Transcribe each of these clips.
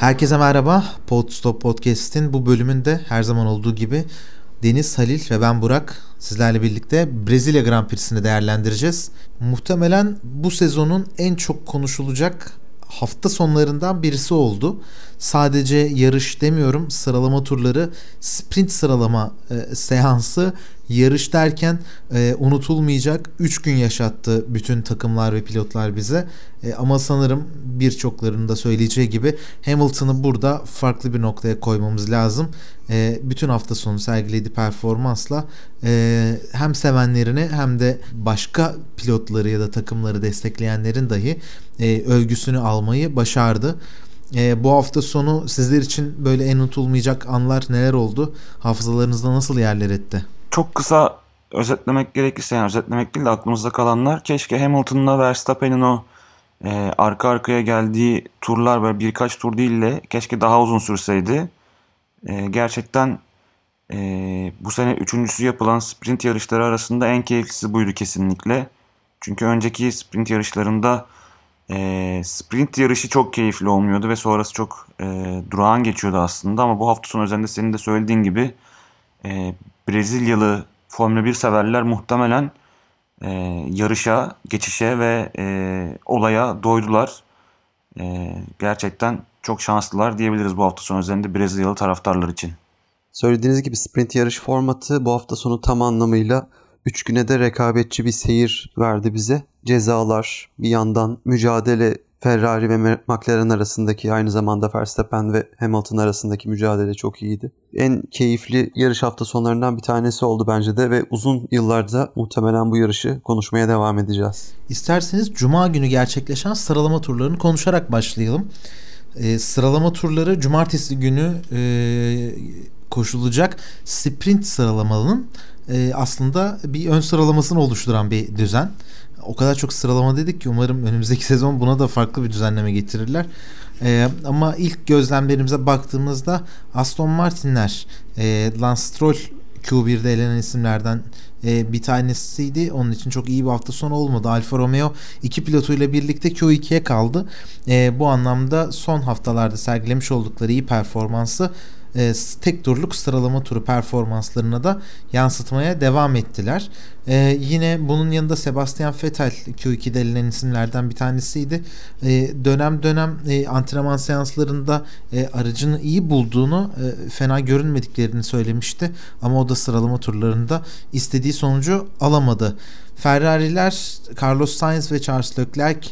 Herkese merhaba. Podstop Podcast'in bu bölümünde her zaman olduğu gibi Deniz Halil ve ben Burak sizlerle birlikte Brezilya Grand Prix'sini değerlendireceğiz. Muhtemelen bu sezonun en çok konuşulacak hafta sonlarından birisi oldu. Sadece yarış demiyorum sıralama turları sprint sıralama e, seansı yarış derken e, unutulmayacak 3 gün yaşattı bütün takımlar ve pilotlar bize. E, ama sanırım birçoklarının da söyleyeceği gibi Hamilton'ı burada farklı bir noktaya koymamız lazım. E, bütün hafta sonu sergilediği performansla e, hem sevenlerini hem de başka pilotları ya da takımları destekleyenlerin dahi e, övgüsünü almayı başardı. E, bu hafta sonu sizler için böyle en unutulmayacak anlar neler oldu? Hafızalarınızda nasıl yerler etti? Çok kısa özetlemek gerekirse yani özetlemek değil de aklımızda kalanlar keşke Hamilton'la Verstappen'in o e, arka arkaya geldiği turlar böyle birkaç tur değil de keşke daha uzun sürseydi. E, gerçekten e, bu sene üçüncüsü yapılan sprint yarışları arasında en keyiflisi buydu kesinlikle. Çünkü önceki sprint yarışlarında e, sprint yarışı çok keyifli olmuyordu ve sonrası çok e, durağan geçiyordu aslında. Ama bu hafta sonu özelinde senin de söylediğin gibi e, Brezilyalı Formula 1 severler muhtemelen e, yarışa, geçişe ve e, olaya doydular. E, gerçekten çok şanslılar diyebiliriz bu hafta sonu özelinde Brezilyalı taraftarlar için. Söylediğiniz gibi sprint yarış formatı bu hafta sonu tam anlamıyla 3 güne de rekabetçi bir seyir verdi bize. Cezalar, bir yandan mücadele Ferrari ve McLaren arasındaki aynı zamanda Verstappen ve Hamilton arasındaki mücadele çok iyiydi. En keyifli yarış hafta sonlarından bir tanesi oldu bence de ve uzun yıllarda muhtemelen bu yarışı konuşmaya devam edeceğiz. İsterseniz Cuma günü gerçekleşen sıralama turlarını konuşarak başlayalım. E, sıralama turları cumartesi günü e, koşulacak sprint sıralamanın e, aslında bir ön sıralamasını oluşturan bir düzen. O kadar çok sıralama dedik ki umarım önümüzdeki sezon buna da farklı bir düzenleme getirirler. E, ama ilk gözlemlerimize baktığımızda Aston Martin'ler, e, Lance Stroll Q1'de elenen isimlerden e, bir tanesiydi. Onun için çok iyi bir hafta sonu olmadı. Alfa Romeo iki pilotuyla birlikte Q2'ye kaldı. E, bu anlamda son haftalarda sergilemiş oldukları iyi performansı e, tek turluk sıralama turu performanslarına da yansıtmaya devam ettiler. E, yine bunun yanında Sebastian Vettel Q2'de elenen isimlerden bir tanesiydi. E, dönem dönem e, antrenman seanslarında e, aracını iyi bulduğunu, e, fena görünmediklerini söylemişti. Ama o da sıralama turlarında istediği sonucu alamadı. Ferrari'ler Carlos Sainz ve Charles Leclerc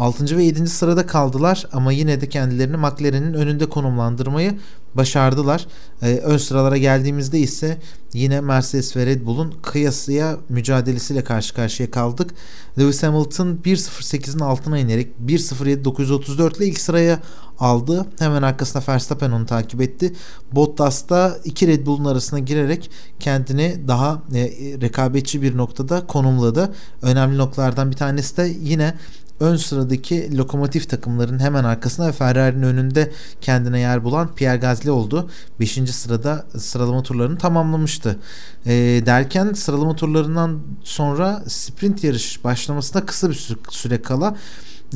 6. ve 7. sırada kaldılar ama yine de kendilerini McLaren'in önünde konumlandırmayı başardılar. Ee, ön sıralara geldiğimizde ise yine Mercedes ve Red Bull'un kıyasıya mücadelesiyle karşı karşıya kaldık. Lewis Hamilton 1.08'in altına inerek 1.07.934 ile ilk sıraya aldı. Hemen arkasında Verstappen onu takip etti. Bottas da iki Red Bull'un arasına girerek kendini daha e, rekabetçi bir noktada konumladı. Önemli noktalardan bir tanesi de yine ön sıradaki lokomotif takımların hemen arkasında ve Ferrari'nin önünde kendine yer bulan Pierre Gasly oldu. 5. sırada sıralama turlarını tamamlamıştı. E, derken sıralama turlarından sonra sprint yarış başlamasına kısa bir süre kala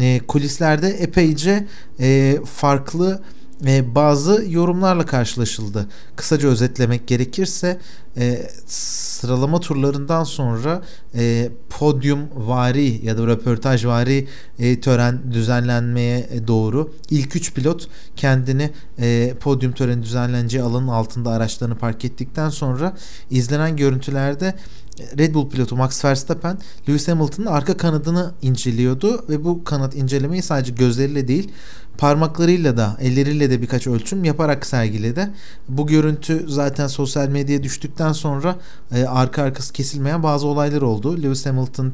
e, kulislerde epeyce e, farklı e, bazı yorumlarla karşılaşıldı. Kısaca özetlemek gerekirse e, sıralama turlarından sonra e, podyum vari ya da röportaj vari e, tören düzenlenmeye doğru ilk üç pilot kendini e, podyum töreni düzenleneceği alanın altında araçlarını park ettikten sonra izlenen görüntülerde Red Bull pilotu Max Verstappen Lewis Hamilton'ın arka kanadını inceliyordu ve bu kanat incelemeyi sadece gözleriyle değil parmaklarıyla da elleriyle de birkaç ölçüm yaparak sergiledi. Bu görüntü zaten sosyal medyaya düştükten sonra e, arka arkası kesilmeyen bazı olaylar oldu. Lewis Hamilton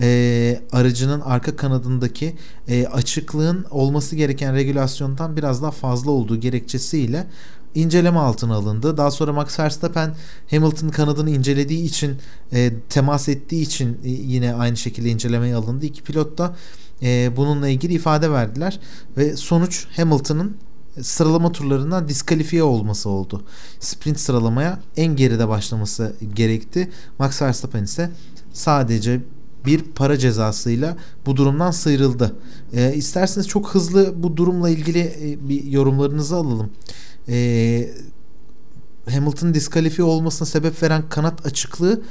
e, aracının arka kanadındaki e, açıklığın olması gereken regülasyondan biraz daha fazla olduğu gerekçesiyle inceleme altına alındı. Daha sonra Max Verstappen Hamilton kanadını incelediği için e, temas ettiği için e, yine aynı şekilde incelemeye alındı. İki pilot da e, bununla ilgili ifade verdiler ve sonuç Hamilton'ın sıralama turlarından diskalifiye olması oldu. Sprint sıralamaya en geride başlaması gerekti. Max Verstappen ise sadece bir para cezasıyla bu durumdan sıyrıldı. E, isterseniz çok hızlı bu durumla ilgili e, bir yorumlarınızı alalım. E, Hamilton diskalifiye olmasına sebep veren kanat açıklığı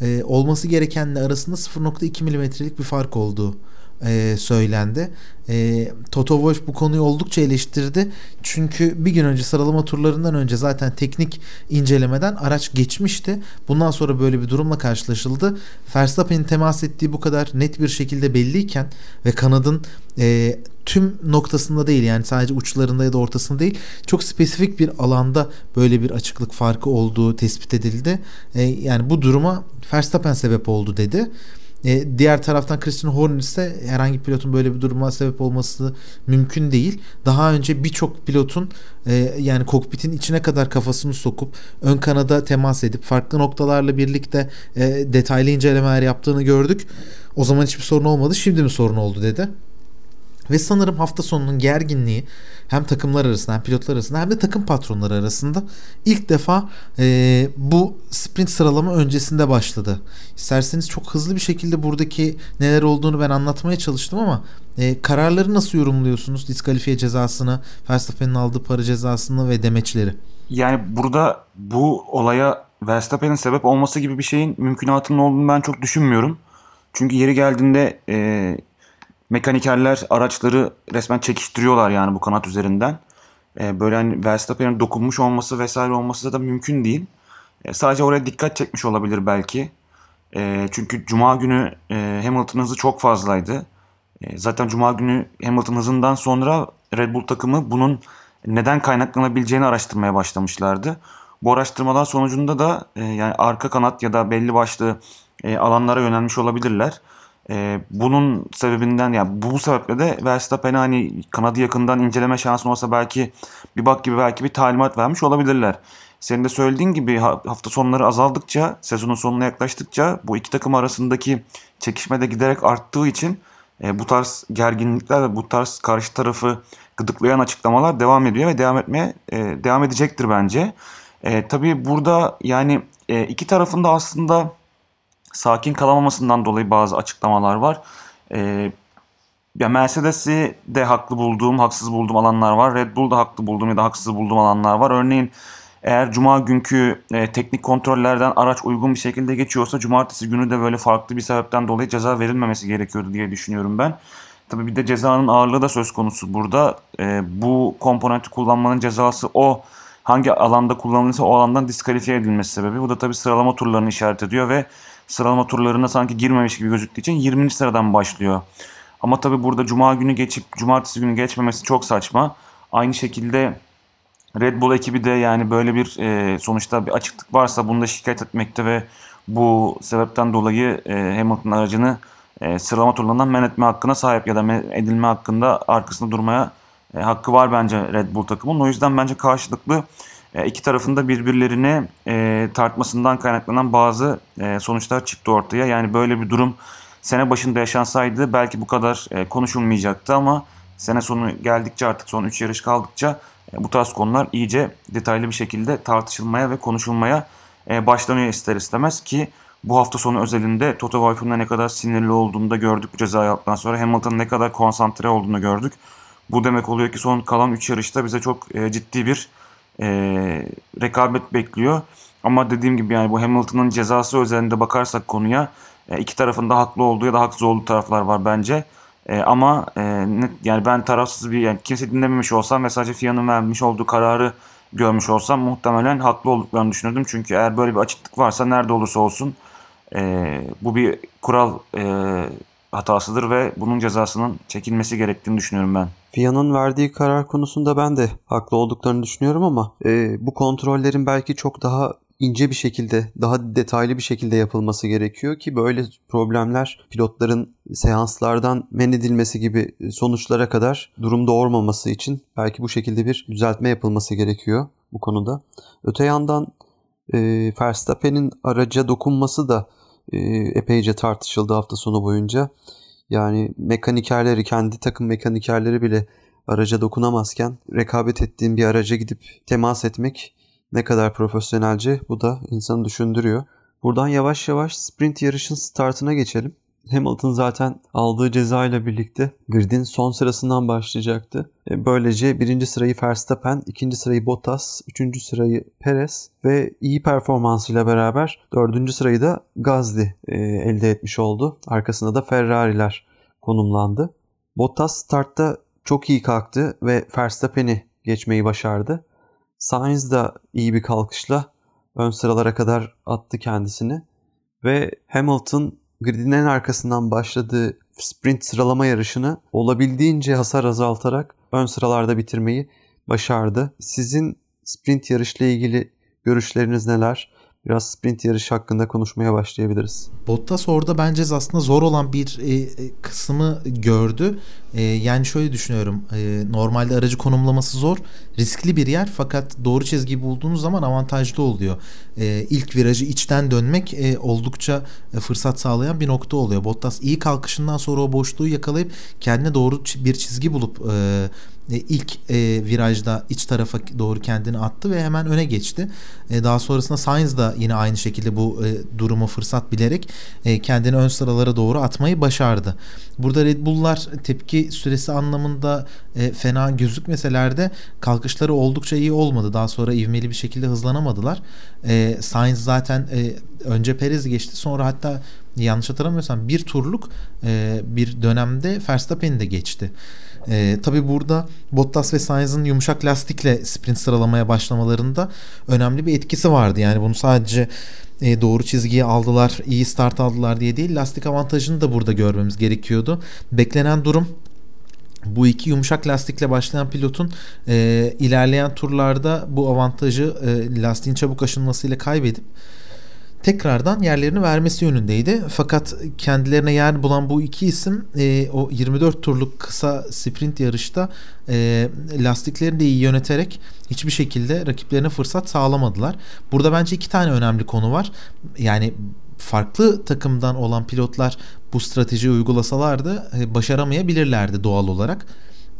e, olması gerekenle arasında 0.2 milimetrelik bir fark olduğu e, söylendi. E, Toto Wolff bu konuyu oldukça eleştirdi. Çünkü bir gün önce sıralama turlarından önce zaten teknik incelemeden araç geçmişti. Bundan sonra böyle bir durumla karşılaşıldı. Verstappen'in temas ettiği bu kadar net bir şekilde belliyken ve kanadın e, tüm noktasında değil yani sadece uçlarında ya da ortasında değil çok spesifik bir alanda böyle bir açıklık farkı olduğu tespit edildi. E, yani bu duruma Verstappen sebep oldu dedi. E, diğer taraftan Christian Horner ise herhangi bir pilotun böyle bir duruma sebep olması mümkün değil. Daha önce birçok pilotun e, yani kokpitin içine kadar kafasını sokup ön kanada temas edip farklı noktalarla birlikte e, detaylı incelemeler yaptığını gördük. O zaman hiçbir sorun olmadı. Şimdi mi sorun oldu dedi. Ve sanırım hafta sonunun gerginliği hem takımlar arasında hem pilotlar arasında hem de takım patronları arasında ilk defa e, bu sprint sıralama öncesinde başladı. İsterseniz çok hızlı bir şekilde buradaki neler olduğunu ben anlatmaya çalıştım ama e, kararları nasıl yorumluyorsunuz? Diskalifiye cezasını, Verstappen'in aldığı para cezasını ve demeçleri. Yani burada bu olaya Verstappen'in sebep olması gibi bir şeyin mümkünatının olduğunu ben çok düşünmüyorum. Çünkü yeri geldiğinde e, mekanikerler araçları resmen çekiştiriyorlar yani bu kanat üzerinden. E, böyle hani Verstappen'in dokunmuş olması vesaire olması da mümkün değil. E, sadece oraya dikkat çekmiş olabilir belki. E, çünkü Cuma günü e, Hamilton hızı çok fazlaydı. E, zaten Cuma günü Hamilton hızından sonra Red Bull takımı bunun neden kaynaklanabileceğini araştırmaya başlamışlardı. Bu araştırmalar sonucunda da e, yani arka kanat ya da belli başlı e, alanlara yönelmiş olabilirler. E, bunun sebebinden ya yani bu sebeple de Verstappen'e hani kanadı yakından inceleme şansın olsa belki bir bak gibi belki bir talimat vermiş olabilirler. Senin de söylediğin gibi hafta sonları azaldıkça, sezonun sonuna yaklaştıkça bu iki takım arasındaki çekişme de giderek arttığı için e, bu tarz gerginlikler ve bu tarz karşı tarafı gıdıklayan açıklamalar devam ediyor ve devam etmeye e, devam edecektir bence. E, tabii burada yani e, iki tarafında aslında sakin kalamamasından dolayı bazı açıklamalar var. E, ya Mercedes'i de haklı bulduğum, haksız bulduğum alanlar var. Red Bull'da haklı bulduğum ya da haksız bulduğum alanlar var. Örneğin eğer cuma günkü e, teknik kontrollerden araç uygun bir şekilde geçiyorsa cumartesi günü de böyle farklı bir sebepten dolayı ceza verilmemesi gerekiyordu diye düşünüyorum ben. Tabii bir de cezanın ağırlığı da söz konusu burada. E, bu komponenti kullanmanın cezası o hangi alanda kullanılırsa o alandan diskalifiye edilmesi sebebi. Bu da tabii sıralama turlarını işaret ediyor ve sıralama turlarına sanki girmemiş gibi gözüktüğü için 20. sıradan başlıyor. Ama tabi burada cuma günü geçip cumartesi günü geçmemesi çok saçma. Aynı şekilde Red Bull ekibi de yani böyle bir e, sonuçta bir açıklık varsa bunu da şikayet etmekte ve bu sebepten dolayı e, Hamilton aracını e, sıralama turlarından men etme hakkına sahip ya da men edilme hakkında arkasında durmaya e, hakkı var bence Red Bull takımının. O yüzden bence karşılıklı iki tarafında birbirlerini e, tartmasından kaynaklanan bazı e, sonuçlar çıktı ortaya. Yani böyle bir durum sene başında yaşansaydı belki bu kadar e, konuşulmayacaktı ama sene sonu geldikçe artık son 3 yarış kaldıkça e, bu tarz konular iyice detaylı bir şekilde tartışılmaya ve konuşulmaya e, başlanıyor ister istemez ki bu hafta sonu özelinde Toto Wolff'un ne kadar sinirli olduğunu da gördük bu ceza yaptıktan sonra. Hamilton'ın ne kadar konsantre olduğunu gördük. Bu demek oluyor ki son kalan 3 yarışta bize çok e, ciddi bir e, rekabet bekliyor. Ama dediğim gibi yani bu Hamilton'ın cezası özelinde bakarsak konuya e, iki tarafında haklı olduğu ya da haksız olduğu taraflar var bence. E, ama e, net, yani ben tarafsız bir yani kimse dinlememiş olsam ve sadece FIA'nın vermiş olduğu kararı görmüş olsam muhtemelen haklı olduklarını düşünürdüm. Çünkü eğer böyle bir açıklık varsa nerede olursa olsun e, bu bir kural e, hatasıdır ve bunun cezasının çekilmesi gerektiğini düşünüyorum ben. FIA'nın verdiği karar konusunda ben de haklı olduklarını düşünüyorum ama e, bu kontrollerin belki çok daha ince bir şekilde, daha detaylı bir şekilde yapılması gerekiyor ki böyle problemler pilotların seanslardan men edilmesi gibi sonuçlara kadar durum doğurmaması için belki bu şekilde bir düzeltme yapılması gerekiyor bu konuda. Öte yandan e, Verstappen'in araca dokunması da e, epeyce tartışıldı hafta sonu boyunca. Yani mekanikerleri, kendi takım mekanikerleri bile araca dokunamazken rekabet ettiğin bir araca gidip temas etmek ne kadar profesyonelce bu da insanı düşündürüyor. Buradan yavaş yavaş sprint yarışın startına geçelim. Hamilton zaten aldığı ceza ile birlikte gridin son sırasından başlayacaktı. E, böylece birinci sırayı Verstappen, ikinci sırayı Bottas, üçüncü sırayı Perez ve iyi performansıyla beraber dördüncü sırayı da Gazli e, elde etmiş oldu. Arkasında da Ferrari'ler konumlandı. Bottas startta çok iyi kalktı ve Verstappen'i geçmeyi başardı. Sainz da iyi bir kalkışla ön sıralara kadar attı kendisini ve Hamilton gridin en arkasından başladığı sprint sıralama yarışını olabildiğince hasar azaltarak ön sıralarda bitirmeyi başardı. Sizin sprint yarışla ilgili görüşleriniz neler? Biraz sprint yarışı hakkında konuşmaya başlayabiliriz. Bottas orada bence aslında zor olan bir e, e, kısmı gördü. E, yani şöyle düşünüyorum. E, normalde aracı konumlaması zor. Riskli bir yer fakat doğru çizgiyi bulduğunuz zaman avantajlı oluyor. E, ilk virajı içten dönmek e, oldukça e, fırsat sağlayan bir nokta oluyor. Bottas iyi kalkışından sonra o boşluğu yakalayıp kendine doğru bir çizgi bulup e, e, ilk e, virajda iç tarafa doğru kendini attı ve hemen öne geçti. E, daha sonrasında Sainz da yine aynı şekilde bu e, durumu fırsat bilerek e, kendini ön sıralara doğru atmayı başardı. Burada Red Bull'lar tepki süresi anlamında e, fena gözükmeseler de kalkışları oldukça iyi olmadı. Daha sonra ivmeli bir şekilde hızlanamadılar. E, Sainz zaten e, önce Perez geçti sonra hatta yanlış hatırlamıyorsam bir turluk e, bir dönemde Verstappen'i de geçti. E, tabii burada Bottas ve Sainz'ın yumuşak lastikle sprint sıralamaya başlamalarında önemli bir etkisi vardı. Yani bunu sadece e, doğru çizgiyi aldılar, iyi start aldılar diye değil, lastik avantajını da burada görmemiz gerekiyordu. Beklenen durum bu iki yumuşak lastikle başlayan pilotun e, ilerleyen turlarda bu avantajı e, lastiğin çabuk aşınmasıyla kaybedip tekrardan yerlerini vermesi yönündeydi. Fakat kendilerine yer bulan bu iki isim e, o 24 turluk kısa sprint yarışta e, lastiklerini de iyi yöneterek hiçbir şekilde rakiplerine fırsat sağlamadılar. Burada bence iki tane önemli konu var. Yani farklı takımdan olan pilotlar bu stratejiyi uygulasalardı e, başaramayabilirlerdi doğal olarak.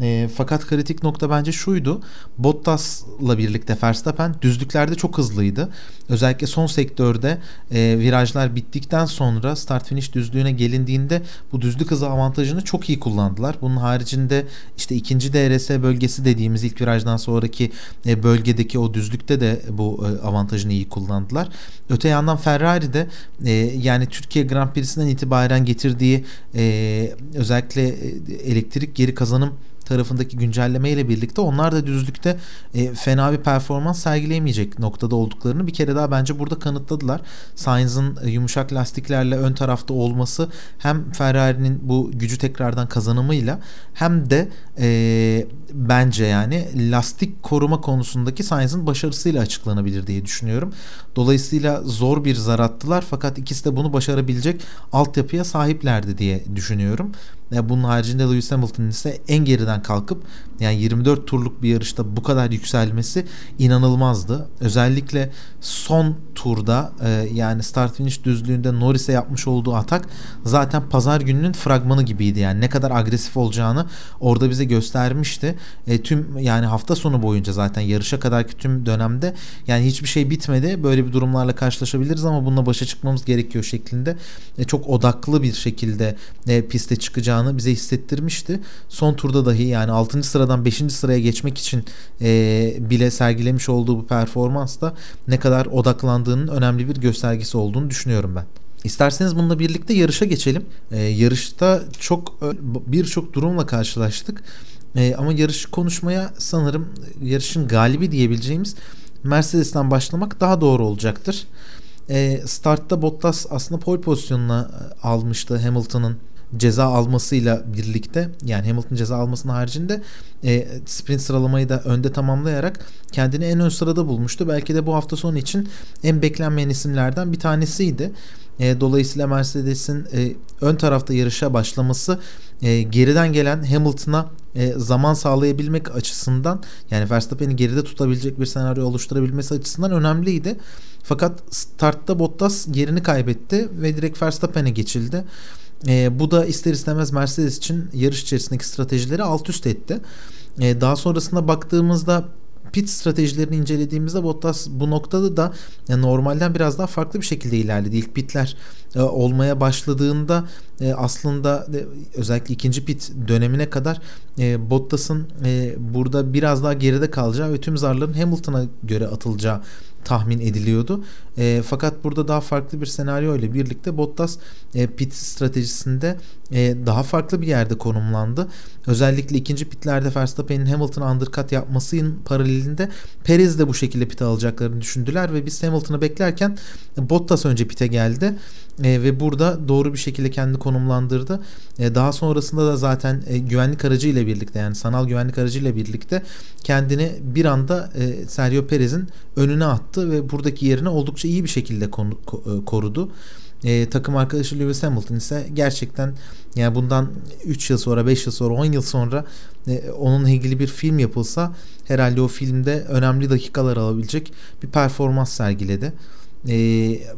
E, fakat kritik nokta bence şuydu. Bottas'la birlikte Verstappen düzlüklerde çok hızlıydı. Özellikle son sektörde e, virajlar bittikten sonra start finish düzlüğüne gelindiğinde bu düzlük hızı avantajını çok iyi kullandılar. Bunun haricinde işte ikinci DRS bölgesi dediğimiz ilk virajdan sonraki e, bölgedeki o düzlükte de bu e, avantajını iyi kullandılar. Öte yandan Ferrari de e, yani Türkiye Grand Prix'sinden itibaren getirdiği e, özellikle e, elektrik geri kazanım tarafındaki güncelleme ile birlikte onlar da düzlükte e, fena bir performans sergileyemeyecek noktada olduklarını bir kere daha bence burada kanıtladılar. Sainz'ın e, yumuşak lastiklerle ön tarafta olması hem Ferrari'nin bu gücü tekrardan kazanımıyla hem de e, bence yani lastik koruma konusundaki Sainz'ın başarısıyla açıklanabilir diye düşünüyorum. Dolayısıyla zor bir zar attılar fakat ikisi de bunu başarabilecek altyapıya sahiplerdi diye düşünüyorum. Ya bunun haricinde Lewis Hamilton'ın ise en geriden kalkıp yani 24 turluk bir yarışta bu kadar yükselmesi inanılmazdı. Özellikle son turda e, yani start finish düzlüğünde Norris'e yapmış olduğu atak zaten pazar gününün fragmanı gibiydi. Yani ne kadar agresif olacağını orada bize göstermişti. E, tüm yani hafta sonu boyunca zaten yarışa kadarki tüm dönemde yani hiçbir şey bitmedi. Böyle bir durumlarla karşılaşabiliriz ama bununla başa çıkmamız gerekiyor şeklinde e, çok odaklı bir şekilde e, piste çıkacağını bize hissettirmişti. Son turda dahi yani 6. sıradan 5. sıraya geçmek için e, bile sergilemiş olduğu bu performans da ne kadar odaklandığının önemli bir göstergesi olduğunu düşünüyorum ben. İsterseniz bununla birlikte yarışa geçelim. Ee, yarışta çok birçok durumla karşılaştık. Ee, ama yarışı konuşmaya sanırım yarışın galibi diyebileceğimiz Mercedes'ten başlamak daha doğru olacaktır. Ee, startta Bottas aslında pole pozisyonuna almıştı Hamilton'ın ceza almasıyla birlikte yani Hamilton ceza almasının haricinde e, sprint sıralamayı da önde tamamlayarak kendini en ön sırada bulmuştu. Belki de bu hafta sonu için en beklenmeyen isimlerden bir tanesiydi. E, dolayısıyla Mercedes'in e, ön tarafta yarışa başlaması e, geriden gelen Hamilton'a e, zaman sağlayabilmek açısından yani Verstappen'i geride tutabilecek bir senaryo oluşturabilmesi açısından önemliydi. Fakat startta Bottas yerini kaybetti ve direkt Verstappen'e geçildi. E, bu da ister istemez Mercedes için yarış içerisindeki stratejileri alt üst etti. E, daha sonrasında baktığımızda pit stratejilerini incelediğimizde Bottas bu noktada da yani normalden biraz daha farklı bir şekilde ilerledi. İlk pitler e, olmaya başladığında e, aslında e, özellikle ikinci pit dönemine kadar e, Bottas'ın e, burada biraz daha geride kalacağı ve tüm zarların Hamilton'a göre atılacağı tahmin ediliyordu. E, fakat burada daha farklı bir senaryo ile birlikte Bottas e, pit stratejisinde e, daha farklı bir yerde konumlandı. Özellikle ikinci pitlerde Verstappen'in Hamilton'a undercut yapmasının paralelinde Perez de bu şekilde pit alacaklarını düşündüler ve biz Hamilton'ı beklerken Bottas önce pite geldi e, ve burada doğru bir şekilde kendi konumlandırdı. E, daha sonrasında da zaten e, güvenlik aracı ile birlikte yani sanal güvenlik aracı ile birlikte kendini bir anda e, Sergio Perez'in önüne attı ve buradaki yerini oldukça iyi bir şekilde e, korudu. E, takım arkadaşı Lewis Hamilton ise gerçekten yani bundan 3 yıl sonra 5 yıl sonra 10 yıl sonra e, onunla ilgili bir film yapılsa herhalde o filmde önemli dakikalar alabilecek bir performans sergiledi e,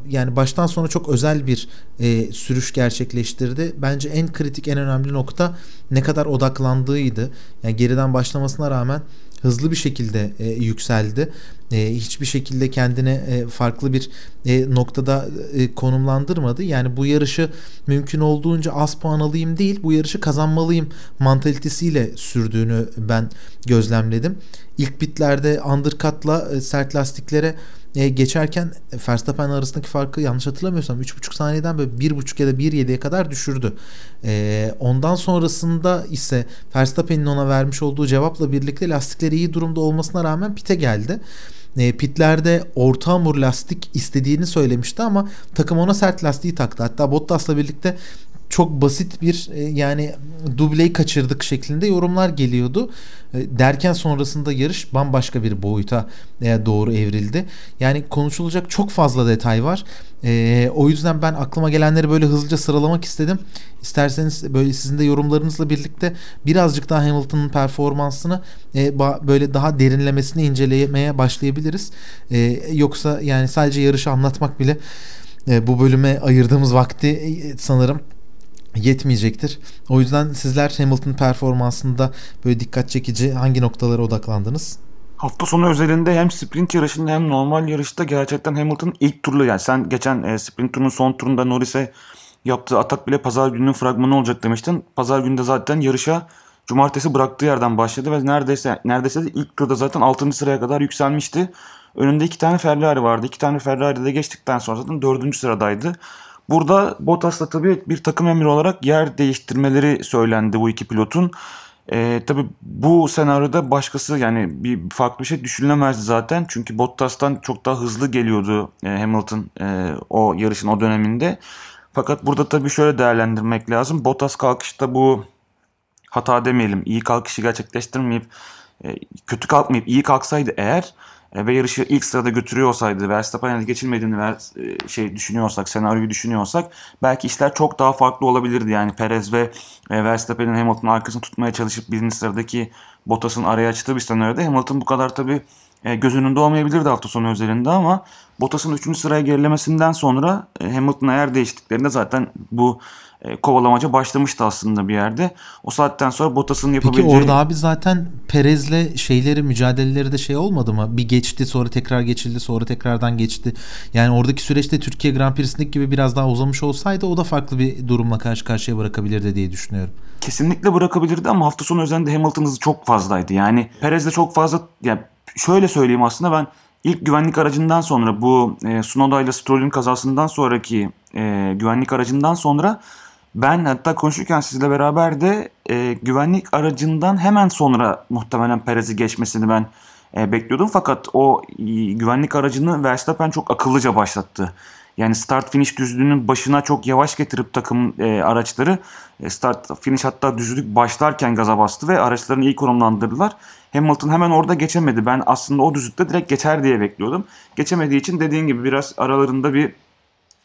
yani baştan sona çok özel bir e, sürüş gerçekleştirdi. Bence en kritik en önemli nokta ne kadar odaklandığıydı. Yani geriden başlamasına rağmen hızlı bir şekilde e, yükseldi. E, hiçbir şekilde kendine e, farklı bir e, noktada e, konumlandırmadı. Yani bu yarışı mümkün olduğunca az puan alayım değil, bu yarışı kazanmalıyım mantalitesiyle sürdüğünü ben gözlemledim. İlk bitlerde undercut'la e, sert lastiklere e, geçerken Verstappen arasındaki farkı yanlış hatırlamıyorsam 3,5 saniyeden böyle 1,5 ya da 1,7'ye kadar düşürdü. E, ondan sonrasında ise Verstappen'in ona vermiş olduğu cevapla birlikte lastikleri iyi durumda olmasına rağmen pite geldi. E, pitlerde orta hamur lastik istediğini söylemişti ama takım ona sert lastiği taktı. Hatta Bottas'la birlikte çok basit bir e, yani dubleyi kaçırdık şeklinde yorumlar geliyordu. E, derken sonrasında yarış bambaşka bir boyuta e, doğru evrildi. Yani konuşulacak çok fazla detay var. O yüzden ben aklıma gelenleri böyle hızlıca sıralamak istedim. İsterseniz böyle sizin de yorumlarınızla birlikte birazcık daha Hamilton'ın performansını böyle daha derinlemesine incelemeye başlayabiliriz. Yoksa yani sadece yarışı anlatmak bile bu bölüme ayırdığımız vakti sanırım yetmeyecektir. O yüzden sizler Hamilton performansında böyle dikkat çekici hangi noktalara odaklandınız? Hafta sonu özelinde hem sprint yarışında hem normal yarışta gerçekten Hamilton ilk turlu yani sen geçen e, sprint turunun son turunda Norris'e yaptığı atak bile pazar gününün fragmanı olacak demiştin. Pazar günde zaten yarışa cumartesi bıraktığı yerden başladı ve neredeyse neredeyse ilk turda zaten 6. sıraya kadar yükselmişti. Önünde iki tane Ferrari vardı. İki tane Ferrari de geçtikten sonra zaten 4. sıradaydı. Burada Bottas'la tabii bir takım emri olarak yer değiştirmeleri söylendi bu iki pilotun. E, tabii bu senaryoda başkası yani bir farklı bir şey düşünülemezdi zaten. Çünkü Bottas'tan çok daha hızlı geliyordu e, Hamilton e, o yarışın o döneminde. Fakat burada tabii şöyle değerlendirmek lazım. Bottas kalkışta bu hata demeyelim iyi kalkışı gerçekleştirmeyip e, kötü kalkmayıp iyi kalksaydı eğer ve yarışı ilk sırada götürüyor olsaydı Verstappen'e geçilmediğini ver, e, şey düşünüyorsak, senaryoyu düşünüyorsak belki işler çok daha farklı olabilirdi. Yani Perez ve e, Verstappen'in Hamilton'ın arkasını tutmaya çalışıp birinci sıradaki Bottas'ın araya açtığı bir senaryoda Hamilton bu kadar tabii göz önünde olmayabilirdi hafta sonu özelinde ama Bottas'ın 3. sıraya gerilemesinden sonra Hamilton'a yer değiştiklerinde zaten bu e, kovalamaca başlamıştı aslında bir yerde. O saatten sonra Bottas'ın yapabileceği... Peki orada abi zaten Perez'le şeyleri mücadeleleri de şey olmadı mı? Bir geçti sonra tekrar geçildi sonra tekrardan geçti. Yani oradaki süreçte Türkiye Grand Prix'sindeki gibi biraz daha uzamış olsaydı o da farklı bir durumla karşı karşıya bırakabilirdi diye düşünüyorum. Kesinlikle bırakabilirdi ama hafta sonu özelinde Hamilton hızı çok fazlaydı. Yani Perez de çok fazla yani şöyle söyleyeyim aslında ben ilk güvenlik aracından sonra bu e, Sunoda ile Stroll'ün kazasından sonraki e, güvenlik aracından sonra ben hatta konuşurken sizle beraber de e, güvenlik aracından hemen sonra muhtemelen Perez'i geçmesini ben e, bekliyordum. Fakat o e, güvenlik aracını Verstappen çok akıllıca başlattı. Yani start finish düzlüğünün başına çok yavaş getirip takım e, araçları e, start finish hatta düzlük başlarken gaza bastı ve araçlarını iyi konumlandırdılar. Hamilton hemen orada geçemedi. Ben aslında o düzlükte direkt geçer diye bekliyordum. Geçemediği için dediğin gibi biraz aralarında bir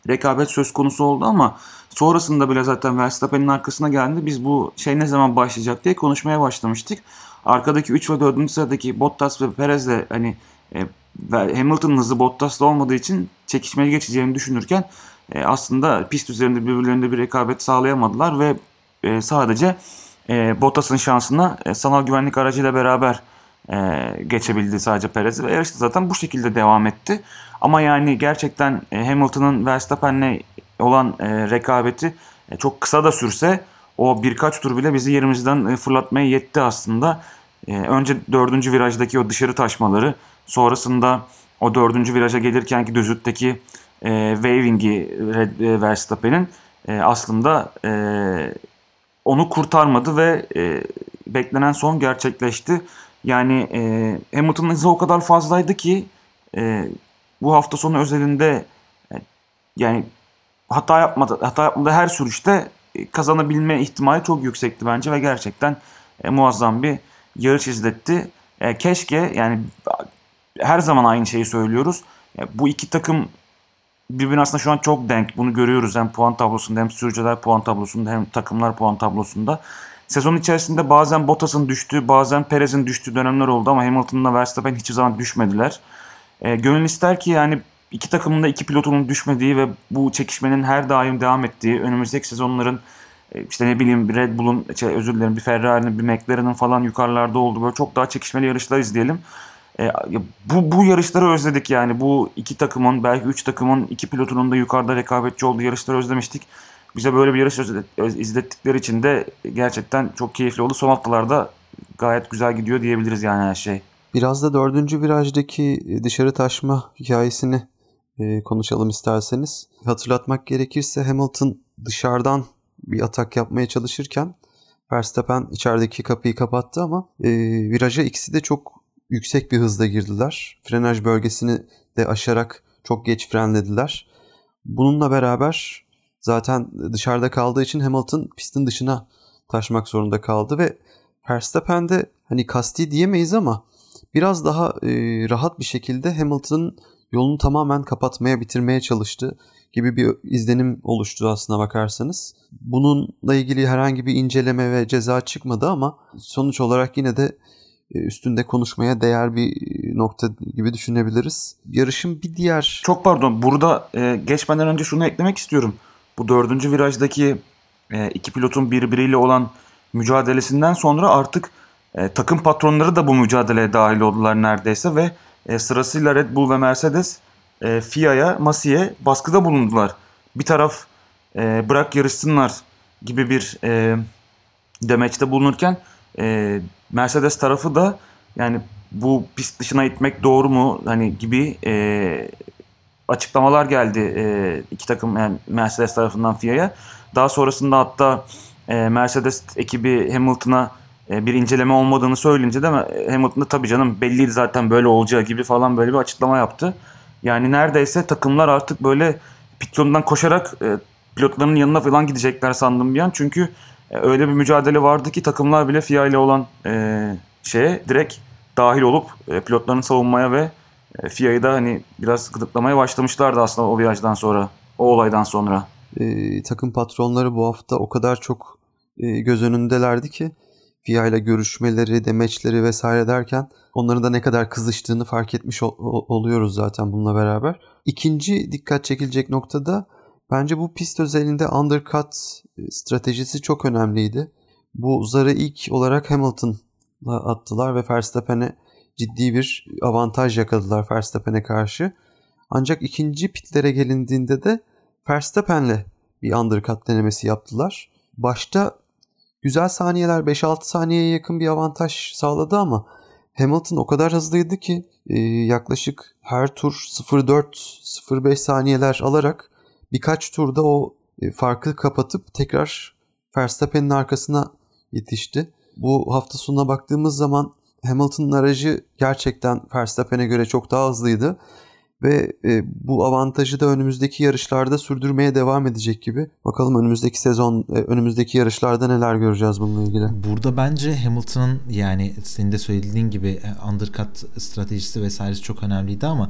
rekabet söz konusu oldu ama sonrasında bile zaten Verstappen'in arkasına geldi. Biz bu şey ne zaman başlayacak diye konuşmaya başlamıştık. Arkadaki 3 ve 4. sıradaki Bottas ve Perez de hani e, Hamilton'ın hızı Bottas'ta olmadığı için çekişmeli geçeceğini düşünürken e, aslında pist üzerinde birbirlerinde bir rekabet sağlayamadılar ve e, sadece e, Bottas'ın şansına e, sanal güvenlik aracıyla beraber e, geçebildi sadece Perez ve yarışta zaten bu şekilde devam etti. Ama yani gerçekten e, Hamilton'ın Verstappen'le olan e, rekabeti e, çok kısa da sürse o birkaç tur bile bizi yerimizden e, fırlatmaya yetti aslında. Önce dördüncü virajdaki o dışarı taşmaları sonrasında o dördüncü viraja gelirkenki düzlükteki e, waving'i e, Verstappen'in e, aslında e, onu kurtarmadı ve e, beklenen son gerçekleşti. Yani e, Hamilton'ın hızı o kadar fazlaydı ki e, bu hafta sonu özelinde e, yani hata yapmadı hata yapmadı her sürüşte e, kazanabilme ihtimali çok yüksekti bence ve gerçekten e, muazzam bir yarış izletti. E, keşke yani her zaman aynı şeyi söylüyoruz. E, bu iki takım birbirine aslında şu an çok denk. Bunu görüyoruz hem puan tablosunda hem sürücüler puan tablosunda hem takımlar puan tablosunda. Sezon içerisinde bazen Bottas'ın düştüğü, bazen Perez'in düştüğü dönemler oldu ama Hamilton'la Verstappen hiçbir zaman düşmediler. E, gönül ister ki yani iki takımın da iki pilotunun düşmediği ve bu çekişmenin her daim devam ettiği, önümüzdeki sezonların e, işte ne bileyim Red Bull'un, şey, özür dilerim bir Ferrari'nin, bir McLaren'ın falan yukarılarda olduğu böyle çok daha çekişmeli yarışlar izleyelim. E, bu, bu yarışları özledik yani. Bu iki takımın belki üç takımın iki pilotunun da yukarıda rekabetçi olduğu yarışları özlemiştik. Bize böyle bir yarış izlettikleri için de gerçekten çok keyifli oldu. Son haftalarda gayet güzel gidiyor diyebiliriz yani her şey. Biraz da dördüncü virajdaki dışarı taşma hikayesini e, konuşalım isterseniz. Hatırlatmak gerekirse Hamilton dışarıdan bir atak yapmaya çalışırken Verstappen içerideki kapıyı kapattı ama e, viraja ikisi de çok yüksek bir hızda girdiler. Frenaj bölgesini de aşarak çok geç frenlediler. Bununla beraber zaten dışarıda kaldığı için Hamilton pistin dışına taşmak zorunda kaldı ve Verstappen de hani kasti diyemeyiz ama biraz daha e, rahat bir şekilde Hamilton'ın yolunu tamamen kapatmaya bitirmeye çalıştı gibi bir izlenim oluştu aslına bakarsanız. Bununla ilgili herhangi bir inceleme ve ceza çıkmadı ama sonuç olarak yine de e, üstünde konuşmaya değer bir e, nokta gibi düşünebiliriz. Yarışın bir diğer... Çok pardon burada e, geçmeden önce şunu eklemek istiyorum. Bu dördüncü virajdaki e, iki pilotun birbiriyle olan mücadelesinden sonra artık e, takım patronları da bu mücadeleye dahil oldular neredeyse ve e, sırasıyla Red Bull ve Mercedes e, FIA'ya, Masi'ye baskıda bulundular. Bir taraf e, bırak yarışsınlar gibi bir e, demeçte bulunurken e, Mercedes tarafı da yani bu pist dışına itmek doğru mu hani gibi e, açıklamalar geldi e, iki takım yani Mercedes tarafından FIA'ya. Daha sonrasında hatta e, Mercedes ekibi Hamilton'a bir inceleme olmadığını söyleyince de Hamilton da tabii canım belliydi zaten böyle olacağı gibi falan böyle bir açıklama yaptı. Yani neredeyse takımlar artık böyle pitlondan koşarak e, pilotların yanına falan gidecekler sandım bir an. Çünkü e, öyle bir mücadele vardı ki takımlar bile FIA ile olan e, şeye direkt dahil olup e, pilotlarını savunmaya ve e, FIA'yı da hani biraz gıdıklamaya başlamışlardı aslında o virajdan sonra, o olaydan sonra. E, takım patronları bu hafta o kadar çok e, göz önündelerdi ki FIA ile görüşmeleri, demeçleri vesaire derken onların da ne kadar kızıştığını fark etmiş ol- oluyoruz zaten bununla beraber. İkinci dikkat çekilecek noktada bence bu pist özelinde undercut e, stratejisi çok önemliydi. Bu zarı ilk olarak Hamilton'la attılar ve Verstappen'e ciddi bir avantaj yakaladılar Verstappen'e karşı. Ancak ikinci pitlere gelindiğinde de Verstappen'le bir undercut denemesi yaptılar. Başta güzel saniyeler 5-6 saniyeye yakın bir avantaj sağladı ama Hamilton o kadar hızlıydı ki e, yaklaşık her tur 0.4-0.5 saniyeler alarak birkaç turda o e, farkı kapatıp tekrar Verstappen'in arkasına yetişti. Bu hafta sonuna baktığımız zaman Hamilton'ın aracı gerçekten Verstappen'e göre çok daha hızlıydı. Ve e, bu avantajı da önümüzdeki yarışlarda sürdürmeye devam edecek gibi. Bakalım önümüzdeki sezon, e, önümüzdeki yarışlarda neler göreceğiz bununla ilgili. Burada bence Hamilton'ın yani senin de söylediğin gibi e, undercut stratejisi vesairesi çok önemliydi ama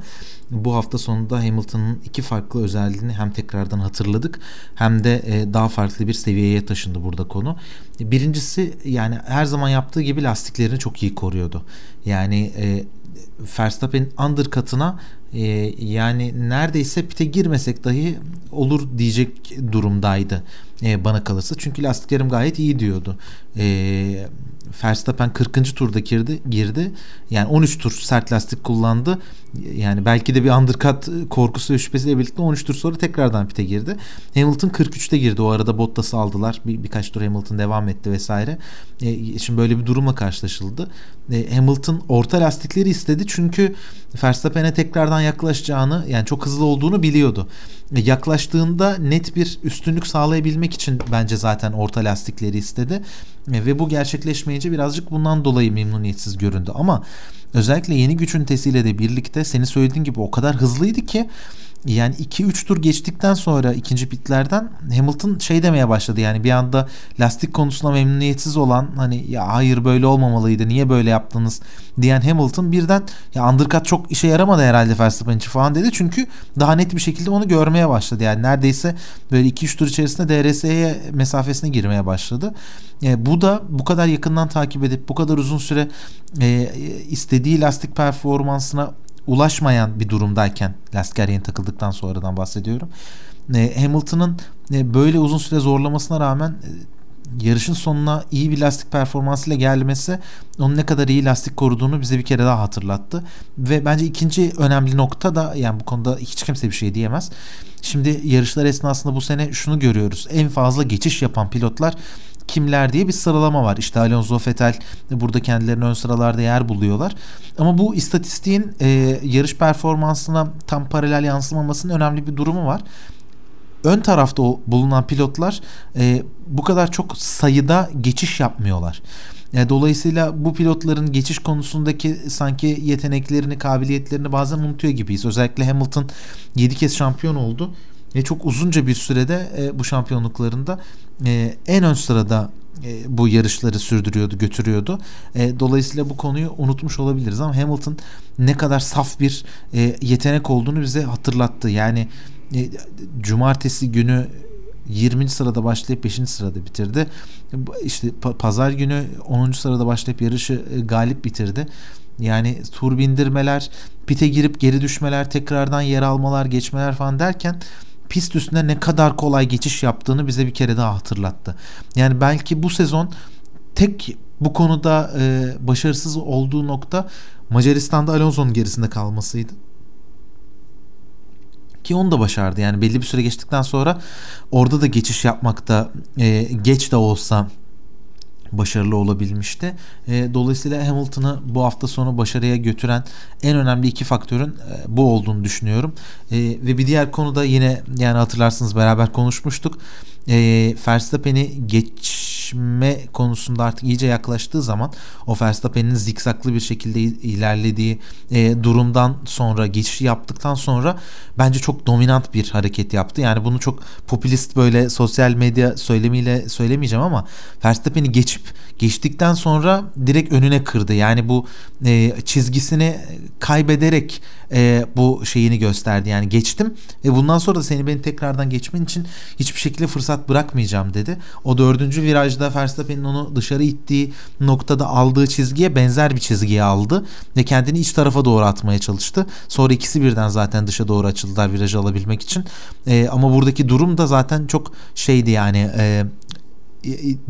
bu hafta sonunda Hamilton'ın iki farklı özelliğini hem tekrardan hatırladık hem de e, daha farklı bir seviyeye taşındı burada konu. Birincisi yani her zaman yaptığı gibi lastiklerini çok iyi koruyordu. Yani e, Verstappen'in undercut'ına e, yani neredeyse pite girmesek dahi olur diyecek durumdaydı e, bana kalırsa. Çünkü lastiklerim gayet iyi diyordu. E, Verstappen 40. turda girdi, girdi. Yani 13 tur sert lastik kullandı. Yani belki de bir undercut korkusu ve şüphesiyle birlikte 13 tur sonra tekrardan pite girdi. Hamilton 43'te girdi. O arada Bottas'ı aldılar. Bir, birkaç tur Hamilton devam etti vesaire. E, şimdi böyle bir durumla karşılaşıldı. E, Hamilton orta lastikleri istedi çünkü Verstappen'e tekrardan yaklaşacağını yani çok hızlı olduğunu biliyordu. E, yaklaştığında net bir üstünlük sağlayabilmek için bence zaten orta lastikleri istedi. E, ve bu gerçekleşmeyince birazcık bundan dolayı memnuniyetsiz göründü. Ama özellikle yeni güç ünitesiyle de birlikte seni söylediğin gibi o kadar hızlıydı ki yani 2-3 tur geçtikten sonra ikinci pitlerden Hamilton şey demeye başladı. Yani bir anda lastik konusunda memnuniyetsiz olan hani ya hayır böyle olmamalıydı niye böyle yaptınız? diyen Hamilton birden ya undercut çok işe yaramadı herhalde Verstappen için falan dedi. Çünkü daha net bir şekilde onu görmeye başladı. Yani neredeyse böyle 2-3 tur içerisinde DRS'ye mesafesine girmeye başladı. E, bu da bu kadar yakından takip edip bu kadar uzun süre e, istediği lastik performansına ulaşmayan bir durumdayken lastikler yeni takıldıktan sonradan bahsediyorum. E, Hamilton'ın e, böyle uzun süre zorlamasına rağmen e, yarışın sonuna iyi bir lastik performansıyla gelmesi onun ne kadar iyi lastik koruduğunu bize bir kere daha hatırlattı. Ve bence ikinci önemli nokta da yani bu konuda hiç kimse bir şey diyemez. Şimdi yarışlar esnasında bu sene şunu görüyoruz. En fazla geçiş yapan pilotlar kimler diye bir sıralama var. İşte Alonso Vettel burada kendilerini ön sıralarda yer buluyorlar. Ama bu istatistiğin e, yarış performansına tam paralel yansımamasının önemli bir durumu var ön tarafta bulunan pilotlar e, bu kadar çok sayıda geçiş yapmıyorlar. E, dolayısıyla bu pilotların geçiş konusundaki sanki yeteneklerini, kabiliyetlerini bazen unutuyor gibiyiz. Özellikle Hamilton 7 kez şampiyon oldu ve çok uzunca bir sürede e, bu şampiyonluklarında e, en ön sırada e, bu yarışları sürdürüyordu, götürüyordu. E, dolayısıyla bu konuyu unutmuş olabiliriz ama Hamilton ne kadar saf bir e, yetenek olduğunu bize hatırlattı. Yani e, cumartesi günü 20. sırada başlayıp 5. sırada bitirdi. İşte pazar günü 10. sırada başlayıp yarışı e, galip bitirdi. Yani tur bindirmeler, pite girip geri düşmeler, tekrardan yer almalar, geçmeler falan derken pist üstünde ne kadar kolay geçiş yaptığını bize bir kere daha hatırlattı. Yani belki bu sezon tek bu konuda e, başarısız olduğu nokta Macaristan'da Alonso'nun gerisinde kalmasıydı. Ki onu da başardı. Yani belli bir süre geçtikten sonra orada da geçiş yapmakta e, geç de olsa başarılı olabilmişti. E, dolayısıyla Hamilton'ı bu hafta sonu başarıya götüren en önemli iki faktörün e, bu olduğunu düşünüyorum. E, ve bir diğer konu da yine yani hatırlarsınız beraber konuşmuştuk. E, Verstappen'i geçme konusunda artık iyice yaklaştığı zaman o Verstappen'in zikzaklı bir şekilde ilerlediği e, durumdan sonra geçiş yaptıktan sonra bence çok dominant bir hareket yaptı. Yani bunu çok popülist böyle sosyal medya söylemiyle söylemeyeceğim ama Verstappen'i geçip geçtikten sonra direkt önüne kırdı. Yani bu e, çizgisini kaybederek e, bu şeyini gösterdi. Yani geçtim ve bundan sonra da seni beni tekrardan geçmen için hiçbir şekilde fırsat bırakmayacağım dedi. O dördüncü virajda Verstappen'in onu dışarı ittiği noktada aldığı çizgiye benzer bir çizgiye aldı ve kendini iç tarafa doğru atmaya çalıştı. Sonra ikisi birden zaten dışa doğru açıldılar virajı alabilmek için. E, ama buradaki durum da zaten çok şeydi yani e,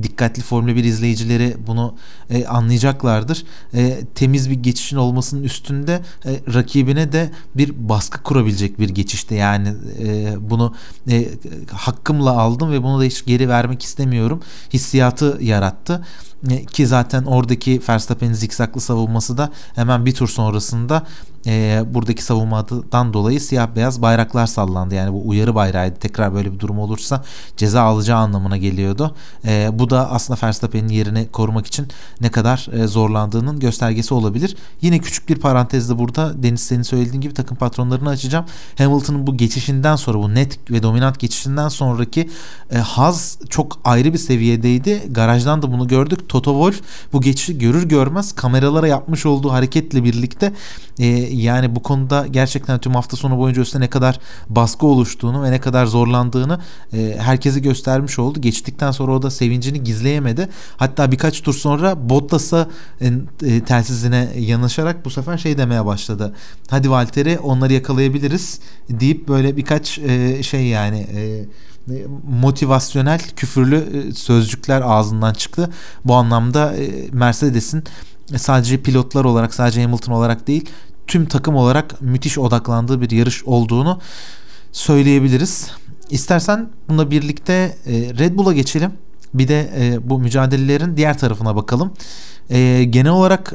dikkatli Formula 1 izleyicileri bunu e, anlayacaklardır. E, temiz bir geçişin olmasının üstünde e, rakibine de bir baskı kurabilecek bir geçişte. Yani e, bunu e, hakkımla aldım ve bunu da hiç geri vermek istemiyorum. Hissiyatı yarattı. E, ki zaten oradaki Verstappen'in zikzaklı savunması da hemen bir tur sonrasında e, buradaki savunmadan dolayı siyah beyaz bayraklar sallandı. Yani bu uyarı bayrağıydı. Tekrar böyle bir durum olursa ceza alacağı anlamına geliyordu. E, bu da aslında Verstappen'in yerini korumak için ne kadar e, zorlandığının göstergesi olabilir. Yine küçük bir parantezde burada Deniz senin söylediğin gibi takım patronlarını açacağım. Hamilton'ın bu geçişinden sonra bu net ve dominant geçişinden sonraki e, haz çok ayrı bir seviyedeydi. Garajdan da bunu gördük. Toto Wolff bu geçişi görür görmez kameralara yapmış olduğu hareketle birlikte e, yani bu konuda gerçekten tüm hafta sonu boyunca üstüne ne kadar baskı oluştuğunu ve ne kadar zorlandığını e, herkese göstermiş oldu. Geçtikten sonra o da sevincini gizleyemedi. Hatta birkaç tur sonra Bottas'a e, e, telsizine yanaşarak bu sefer şey demeye başladı. Hadi Valtteri onları yakalayabiliriz deyip böyle birkaç e, şey yani e, motivasyonel küfürlü e, sözcükler ağzından çıktı. Bu anlamda e, Mercedes'in sadece pilotlar olarak sadece Hamilton olarak değil tüm takım olarak müthiş odaklandığı bir yarış olduğunu söyleyebiliriz. İstersen bununla birlikte e, Red Bull'a geçelim. Bir de bu mücadelelerin diğer tarafına bakalım. Genel olarak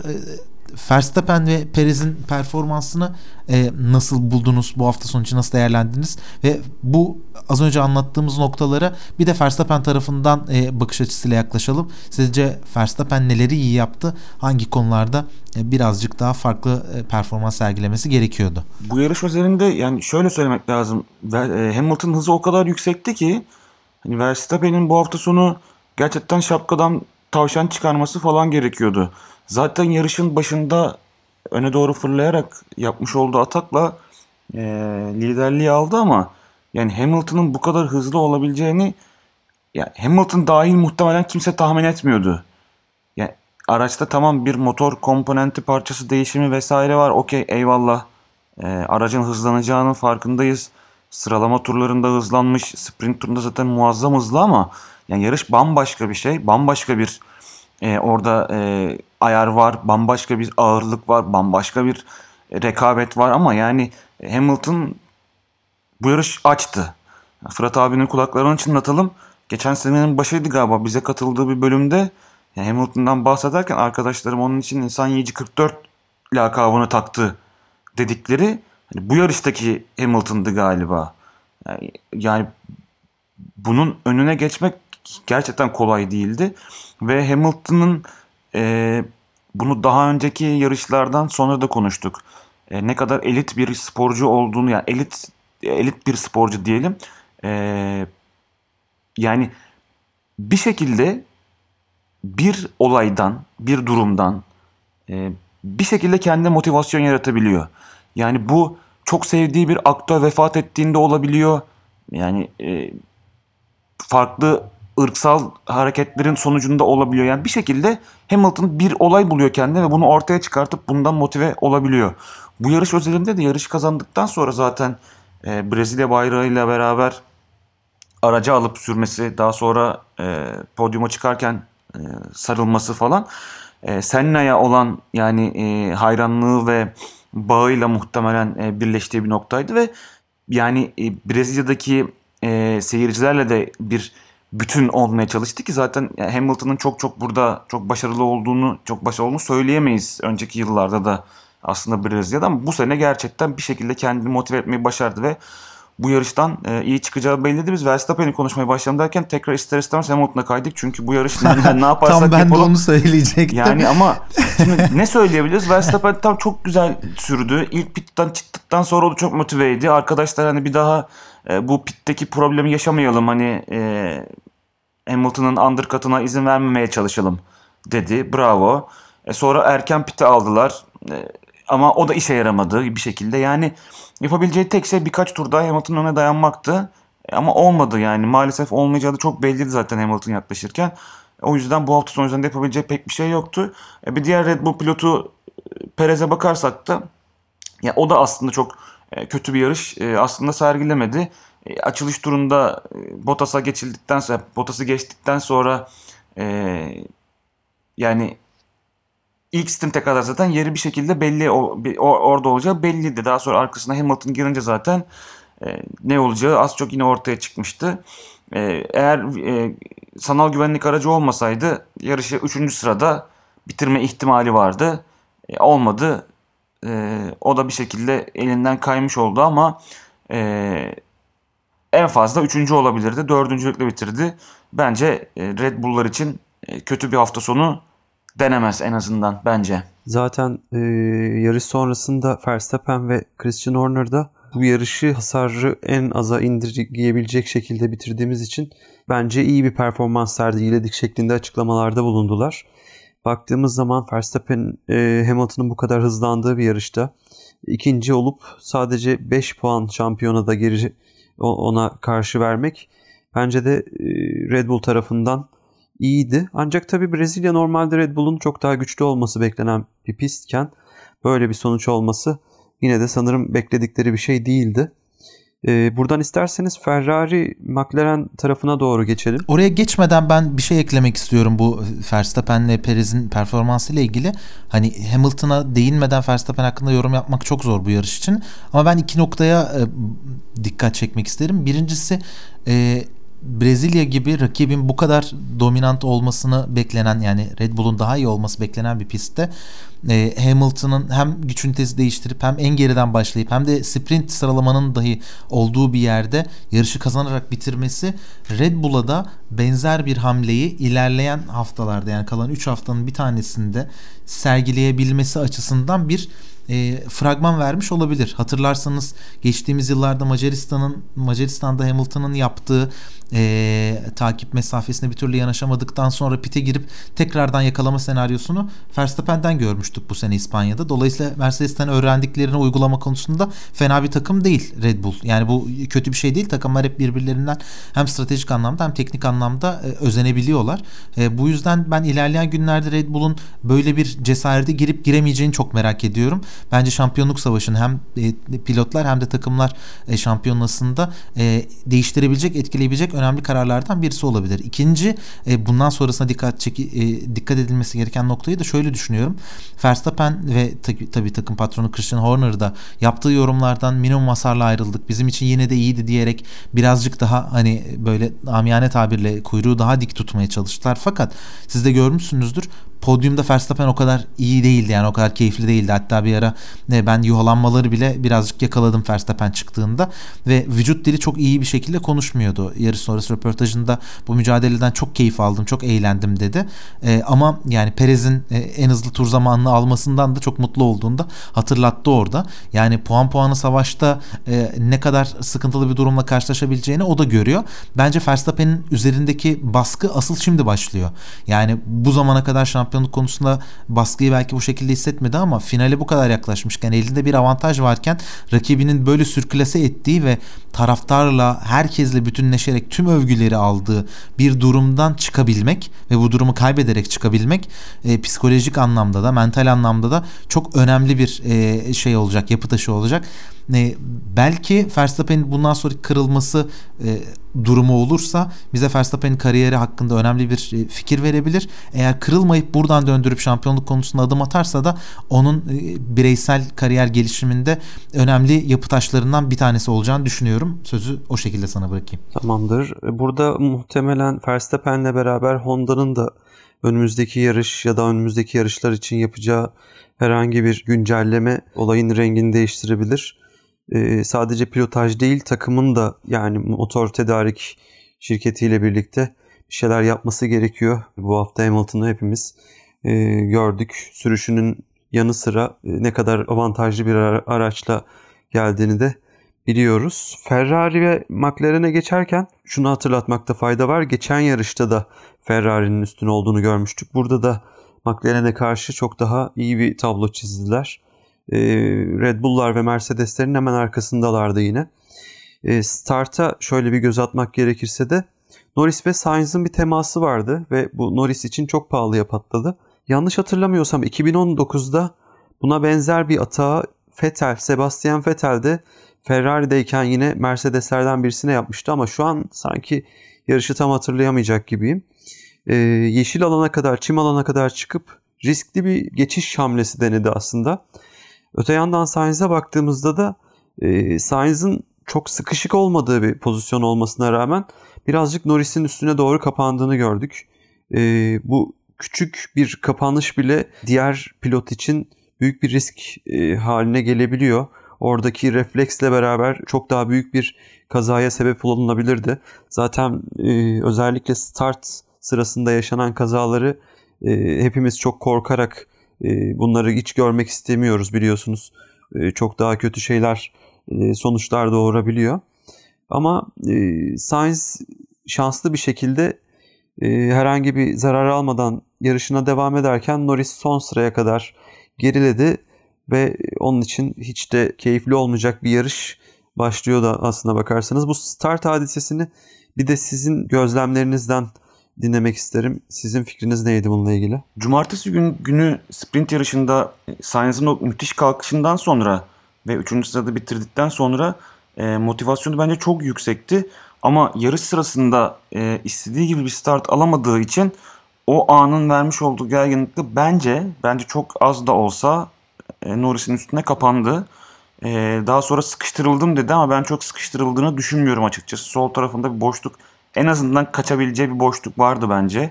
Verstappen ve Perez'in performansını e, nasıl buldunuz? Bu hafta sonu için nasıl değerlendiniz? Ve bu az önce anlattığımız noktalara bir de Verstappen tarafından e, bakış açısıyla yaklaşalım. Sizce Verstappen neleri iyi yaptı? Hangi konularda e, birazcık daha farklı e, performans sergilemesi gerekiyordu? Bu yarış üzerinde yani şöyle söylemek lazım. E, Hamilton hızı o kadar yüksekti ki hani Verstappen'in bu hafta sonu gerçekten şapkadan tavşan çıkarması falan gerekiyordu. Zaten yarışın başında öne doğru fırlayarak yapmış olduğu atakla e, liderliği aldı ama yani Hamilton'ın bu kadar hızlı olabileceğini yani Hamilton dahil muhtemelen kimse tahmin etmiyordu. Yani araçta tamam bir motor komponenti parçası değişimi vesaire var. Okey eyvallah. E, aracın hızlanacağının farkındayız. Sıralama turlarında hızlanmış. Sprint turunda zaten muazzam hızlı ama yani yarış bambaşka bir şey. Bambaşka bir e, orada e, ayar var, bambaşka bir ağırlık var, bambaşka bir rekabet var ama yani Hamilton bu yarış açtı. Fırat abinin kulaklarını çınlatalım. Geçen senenin başıydı galiba bize katıldığı bir bölümde yani Hamilton'dan bahsederken arkadaşlarım onun için insan yiyici 44 lakabını taktı dedikleri hani bu yarıştaki Hamilton'dı galiba. Yani, yani bunun önüne geçmek gerçekten kolay değildi. Ve Hamilton'ın e, bunu daha önceki yarışlardan sonra da konuştuk. E, ne kadar elit bir sporcu olduğunu yani elit elit bir sporcu diyelim. E, yani bir şekilde bir olaydan, bir durumdan e, bir şekilde kendi motivasyon yaratabiliyor. Yani bu çok sevdiği bir aktör vefat ettiğinde olabiliyor. Yani e, farklı ırksal hareketlerin sonucunda olabiliyor. Yani bir şekilde Hamilton bir olay buluyor kendine ve bunu ortaya çıkartıp bundan motive olabiliyor. Bu yarış özelinde de yarış kazandıktan sonra zaten e, Brezilya bayrağıyla beraber araca alıp sürmesi, daha sonra e, podyuma çıkarken e, sarılması falan e, Senna'ya olan yani e, hayranlığı ve bağıyla muhtemelen e, birleştiği bir noktaydı ve yani e, Brezilya'daki e, seyircilerle de bir bütün olmaya çalıştı ki zaten Hamilton'ın çok çok burada çok başarılı olduğunu, çok başarılı olduğunu söyleyemeyiz önceki yıllarda da aslında Brezilya'da ama bu sene gerçekten bir şekilde kendini motive etmeyi başardı ve bu yarıştan e, iyi çıkacağı belliydi. Biz Verstappen'i konuşmaya başlayalım derken tekrar ister istemez Hamilton'a kaydık. Çünkü bu yarış ne, ne yaparsak tam ben yapalım. de onu söyleyecektim. Yani ama şimdi ne söyleyebiliriz? Verstappen tam çok güzel sürdü. İlk pit'ten çıktıktan sonra o da çok motiveydi. Arkadaşlar hani bir daha e, bu pitteki problemi yaşamayalım. Hani e, Hamilton'ın undercut'ına izin vermemeye çalışalım dedi. Bravo. E, sonra erken pite aldılar. E, ama o da işe yaramadı bir şekilde. Yani yapabileceği tek şey birkaç tur daha Hamilton'ın önüne dayanmaktı. E, ama olmadı yani. Maalesef olmayacağı da çok belliydi zaten Hamilton yaklaşırken. O yüzden bu hafta sonu üzerinde yapabileceği pek bir şey yoktu. E, bir diğer Red Bull pilotu e, Perez'e bakarsak da ya o da aslında çok kötü bir yarış e, aslında sergilemedi. E, açılış turunda e, Bottas'a geçildikten sonra Bottas'ı geçtikten sonra e, yani ilk stinte kadar zaten yeri bir şekilde belli o, orada olacağı belliydi. Daha sonra arkasına Hamilton girince zaten e, ne olacağı az çok yine ortaya çıkmıştı. E, eğer e, sanal güvenlik aracı olmasaydı yarışı 3. sırada bitirme ihtimali vardı. E, olmadı. E, o da bir şekilde elinden kaymış oldu ama e, en fazla 3. olabilirdi. Dördüncülükle bitirdi. Bence e, Red Bull'lar için e, kötü bir hafta sonu denemez en azından bence. Zaten e, yarış sonrasında Verstappen ve Christian Horner da bu yarışı hasarı en aza indirgeyebilecek şekilde bitirdiğimiz için bence iyi bir performans sergiledik şeklinde açıklamalarda bulundular. Baktığımız zaman Verstappen e, Hamilton'ın bu kadar hızlandığı bir yarışta ikinci olup sadece 5 puan şampiyona da geri ona karşı vermek bence de e, Red Bull tarafından iyiydi. Ancak tabii Brezilya normalde Red Bull'un çok daha güçlü olması beklenen bir pistken böyle bir sonuç olması yine de sanırım bekledikleri bir şey değildi. Ee, buradan isterseniz Ferrari McLaren tarafına doğru geçelim. Oraya geçmeden ben bir şey eklemek istiyorum bu Verstappen'le Perez'in performansı ile ilgili. Hani Hamilton'a değinmeden Verstappen hakkında yorum yapmak çok zor bu yarış için. Ama ben iki noktaya e, dikkat çekmek isterim. Birincisi e, Brezilya gibi rakibin bu kadar dominant olmasını beklenen yani Red Bull'un daha iyi olması beklenen bir pistte e, Hamilton'ın hem güç ünitesi değiştirip hem en geriden başlayıp hem de sprint sıralamanın dahi olduğu bir yerde yarışı kazanarak bitirmesi Red Bull'a da benzer bir hamleyi ilerleyen haftalarda yani kalan 3 haftanın bir tanesinde sergileyebilmesi açısından bir e, fragman vermiş olabilir. Hatırlarsanız geçtiğimiz yıllarda Macaristan'ın Macaristan'da Hamilton'ın yaptığı e, takip mesafesine bir türlü yanaşamadıktan sonra pite girip tekrardan yakalama senaryosunu Verstappen'den görmüştük bu sene İspanya'da. Dolayısıyla Mercedes'ten öğrendiklerini uygulama konusunda fena bir takım değil Red Bull. Yani bu kötü bir şey değil. Takımlar hep birbirlerinden hem stratejik anlamda hem teknik anlamda e, özenebiliyorlar. E, bu yüzden ben ilerleyen günlerde Red Bull'un böyle bir cesarete girip giremeyeceğini çok merak ediyorum. Bence şampiyonluk savaşını hem e, pilotlar hem de takımlar e, şampiyonasında e, değiştirebilecek, etkileyebilecek önemli kararlardan birisi olabilir. İkinci bundan sonrasına dikkat çeki, e, dikkat edilmesi gereken noktayı da şöyle düşünüyorum. Verstappen ve tabii takım patronu Christian Horner da yaptığı yorumlardan minimum hasarla ayrıldık. Bizim için yine de iyiydi diyerek birazcık daha hani böyle amiyane tabirle kuyruğu daha dik tutmaya çalıştılar. Fakat siz de görmüşsünüzdür podyumda Verstappen o kadar iyi değildi yani o kadar keyifli değildi. Hatta bir ara ne ben yuhalanmaları bile birazcık yakaladım Verstappen çıktığında ve vücut dili çok iyi bir şekilde konuşmuyordu. Yarış sonrası röportajında bu mücadeleden çok keyif aldım, çok eğlendim dedi. E, ama yani Perez'in e, en hızlı tur zamanını almasından da çok mutlu olduğunda hatırlattı orada. Yani puan puanı savaşta e, ne kadar sıkıntılı bir durumla karşılaşabileceğini o da görüyor. Bence Verstappen'in üzerindeki baskı asıl şimdi başlıyor. Yani bu zamana kadar şampiyon şampiyonluk konusunda baskıyı belki bu şekilde hissetmedi ama finale bu kadar yaklaşmışken elinde bir avantaj varken rakibinin böyle sürklase ettiği ve taraftarla herkesle bütünleşerek tüm övgüleri aldığı bir durumdan çıkabilmek ve bu durumu kaybederek çıkabilmek e, psikolojik anlamda da mental anlamda da çok önemli bir e, şey olacak yapı taşı olacak. E, belki Verstappen'in bundan sonra kırılması e, durumu olursa bize Verstappen'in kariyeri hakkında önemli bir e, fikir verebilir. Eğer kırılmayıp buradan döndürüp şampiyonluk konusunda adım atarsa da onun e, bireysel kariyer gelişiminde önemli yapı taşlarından bir tanesi olacağını düşünüyorum. Sözü o şekilde sana bırakayım. Tamamdır. Burada muhtemelen Verstappen'le beraber Honda'nın da önümüzdeki yarış ya da önümüzdeki yarışlar için yapacağı herhangi bir güncelleme olayın rengini değiştirebilir e, sadece pilotaj değil takımın da yani motor tedarik şirketiyle birlikte bir şeyler yapması gerekiyor. Bu hafta Hamilton'ı hepimiz e, gördük. Sürüşünün yanı sıra e, ne kadar avantajlı bir araçla geldiğini de biliyoruz. Ferrari ve McLaren'e geçerken şunu hatırlatmakta fayda var. Geçen yarışta da Ferrari'nin üstün olduğunu görmüştük. Burada da McLaren'e karşı çok daha iyi bir tablo çizdiler. Ee, Red Bull'lar ve Mercedes'lerin hemen arkasındalardı yine. Ee, start'a şöyle bir göz atmak gerekirse de Norris ve Sainz'ın bir teması vardı ve bu Norris için çok pahalıya patladı. Yanlış hatırlamıyorsam 2019'da buna benzer bir atağı Vettel, Sebastian Vettel de Ferrari'deyken yine Mercedeslerden birisine yapmıştı ama şu an sanki yarışı tam hatırlayamayacak gibiyim. Ee, yeşil alana kadar, çim alana kadar çıkıp riskli bir geçiş hamlesi denedi aslında. Öte yandan Sainz'e baktığımızda da e, Sainz'ın çok sıkışık olmadığı bir pozisyon olmasına rağmen birazcık Norris'in üstüne doğru kapandığını gördük. E, bu küçük bir kapanış bile diğer pilot için büyük bir risk e, haline gelebiliyor. Oradaki refleksle beraber çok daha büyük bir kazaya sebep olunabilirdi. Zaten e, özellikle start sırasında yaşanan kazaları e, hepimiz çok korkarak bunları hiç görmek istemiyoruz biliyorsunuz. E, çok daha kötü şeyler e, sonuçlar doğurabiliyor. Ama e, Sainz şanslı bir şekilde e, herhangi bir zarar almadan yarışına devam ederken Norris son sıraya kadar geriledi ve onun için hiç de keyifli olmayacak bir yarış başlıyor da aslına bakarsanız. Bu start hadisesini bir de sizin gözlemlerinizden dinlemek isterim. Sizin fikriniz neydi bununla ilgili? Cumartesi gün, günü sprint yarışında Sainz'ın o müthiş kalkışından sonra ve 3. sırada bitirdikten sonra e, motivasyonu bence çok yüksekti. Ama yarış sırasında e, istediği gibi bir start alamadığı için o anın vermiş olduğu gerginlikle bence bence çok az da olsa e, Norris'in üstüne kapandı. E, daha sonra sıkıştırıldım dedi ama ben çok sıkıştırıldığını düşünmüyorum açıkçası. Sol tarafında bir boşluk en azından kaçabileceği bir boşluk vardı bence.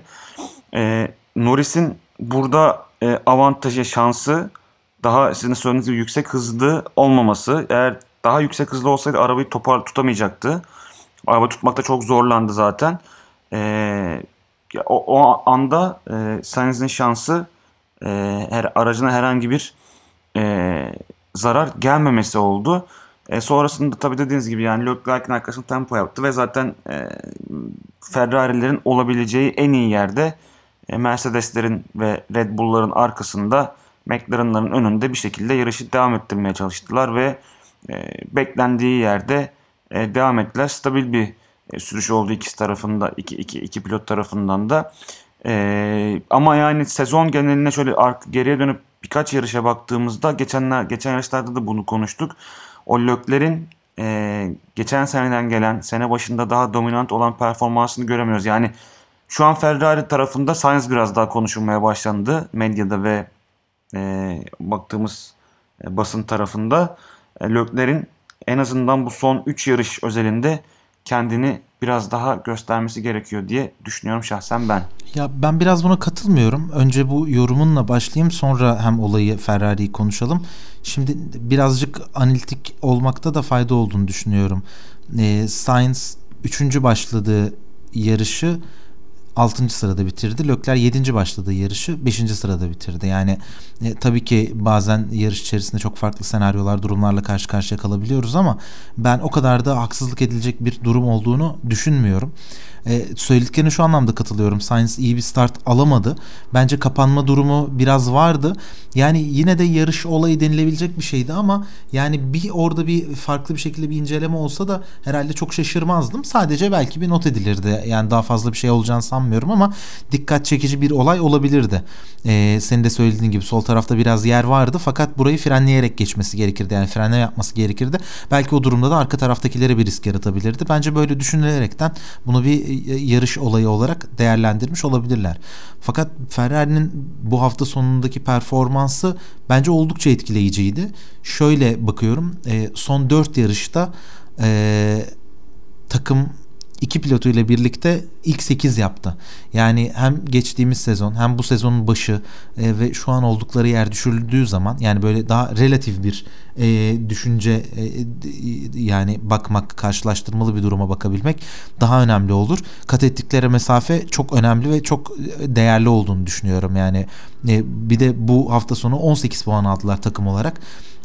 E, Norris'in burada e, avantajı, şansı daha sizin söylediğiniz gibi yüksek hızlı olmaması. Eğer daha yüksek hızlı olsaydı arabayı topar tutamayacaktı. Araba tutmakta çok zorlandı zaten. E, o, o anda e, Sainz'in şansı e, her aracına herhangi bir e, zarar gelmemesi oldu. E, sonrasında tabii dediğiniz gibi yani Leclerc'in arkasında tempo yaptı ve zaten e, Ferrari'lerin olabileceği en iyi yerde e, Mercedes'lerin ve Red Bull'ların arkasında McLaren'ların önünde bir şekilde yarışı devam ettirmeye çalıştılar ve e, beklendiği yerde e, devam ettiler. Stabil bir e, sürüş oldu ikisi tarafında, iki, iki, iki pilot tarafından da. E, ama yani sezon geneline şöyle geriye dönüp birkaç yarışa baktığımızda geçenler geçen yarışlarda da bunu konuştuk. O Lökler'in e, geçen seneden gelen sene başında daha dominant olan performansını göremiyoruz. Yani şu an Ferrari tarafında Sainz biraz daha konuşulmaya başlandı medyada ve e, baktığımız e, basın tarafında. E, Lökler'in en azından bu son 3 yarış özelinde kendini biraz daha göstermesi gerekiyor diye düşünüyorum şahsen ben. Ya ben biraz buna katılmıyorum. Önce bu yorumunla başlayayım sonra hem olayı Ferrari'yi konuşalım. Şimdi birazcık analitik olmakta da fayda olduğunu düşünüyorum. E, Sainz 3. başladığı yarışı 6. sırada bitirdi. Lökler 7. başladığı yarışı 5. sırada bitirdi. Yani e, tabii ki bazen yarış içerisinde çok farklı senaryolar, durumlarla karşı karşıya kalabiliyoruz ama ben o kadar da haksızlık edilecek bir durum olduğunu düşünmüyorum. E, söylediklerine şu anlamda katılıyorum. Science iyi bir start alamadı. Bence kapanma durumu biraz vardı. Yani yine de yarış olayı denilebilecek bir şeydi ama yani bir orada bir farklı bir şekilde bir inceleme olsa da herhalde çok şaşırmazdım. Sadece belki bir not edilirdi. Yani daha fazla bir şey olacağını sanmıyorum ama dikkat çekici bir olay olabilirdi. Ee, senin de söylediğin gibi sol tarafta biraz yer vardı fakat burayı frenleyerek geçmesi gerekirdi. Yani frenleme yapması gerekirdi. Belki o durumda da arka taraftakilere bir risk yaratabilirdi. Bence böyle düşünülerekten bunu bir yarış olayı olarak değerlendirmiş olabilirler. Fakat Ferrari'nin bu hafta sonundaki performansı bence oldukça etkileyiciydi. Şöyle bakıyorum e, son 4 yarışta e, takım iki pilotuyla birlikte ilk 8 yaptı. Yani hem geçtiğimiz sezon hem bu sezonun başı e, ve şu an oldukları yer düşürüldüğü zaman yani böyle daha relatif bir e, düşünce e, yani bakmak karşılaştırmalı bir duruma bakabilmek daha önemli olur. Kat ettikleri mesafe çok önemli ve çok değerli olduğunu düşünüyorum. Yani e, bir de bu hafta sonu 18 puan aldılar takım olarak.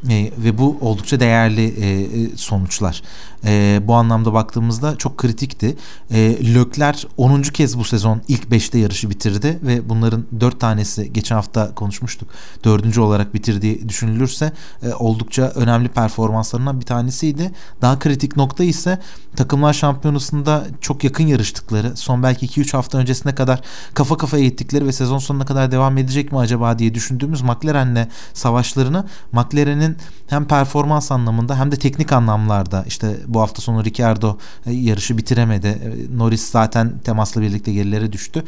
E, ve bu oldukça değerli e, e sonuçlar. E, bu anlamda baktığımızda çok kritikti. E, Lökler 10. kez bu sezon ilk 5'te yarışı bitirdi ve bunların 4 tanesi geçen hafta konuşmuştuk. 4. olarak bitirdiği düşünülürse e, oldukça önemli performanslarından bir tanesiydi. Daha kritik nokta ise takımlar şampiyonasında çok yakın yarıştıkları, son belki 2-3 hafta öncesine kadar kafa kafaya gittikleri ve sezon sonuna kadar devam edecek mi acaba diye düşündüğümüz McLaren'le savaşlarını McLaren'in hem performans anlamında hem de teknik anlamlarda işte bu hafta sonu Ricciardo e, yarışı bitiremedi. E, Norris zaten temasla birlikte gerilere düştü.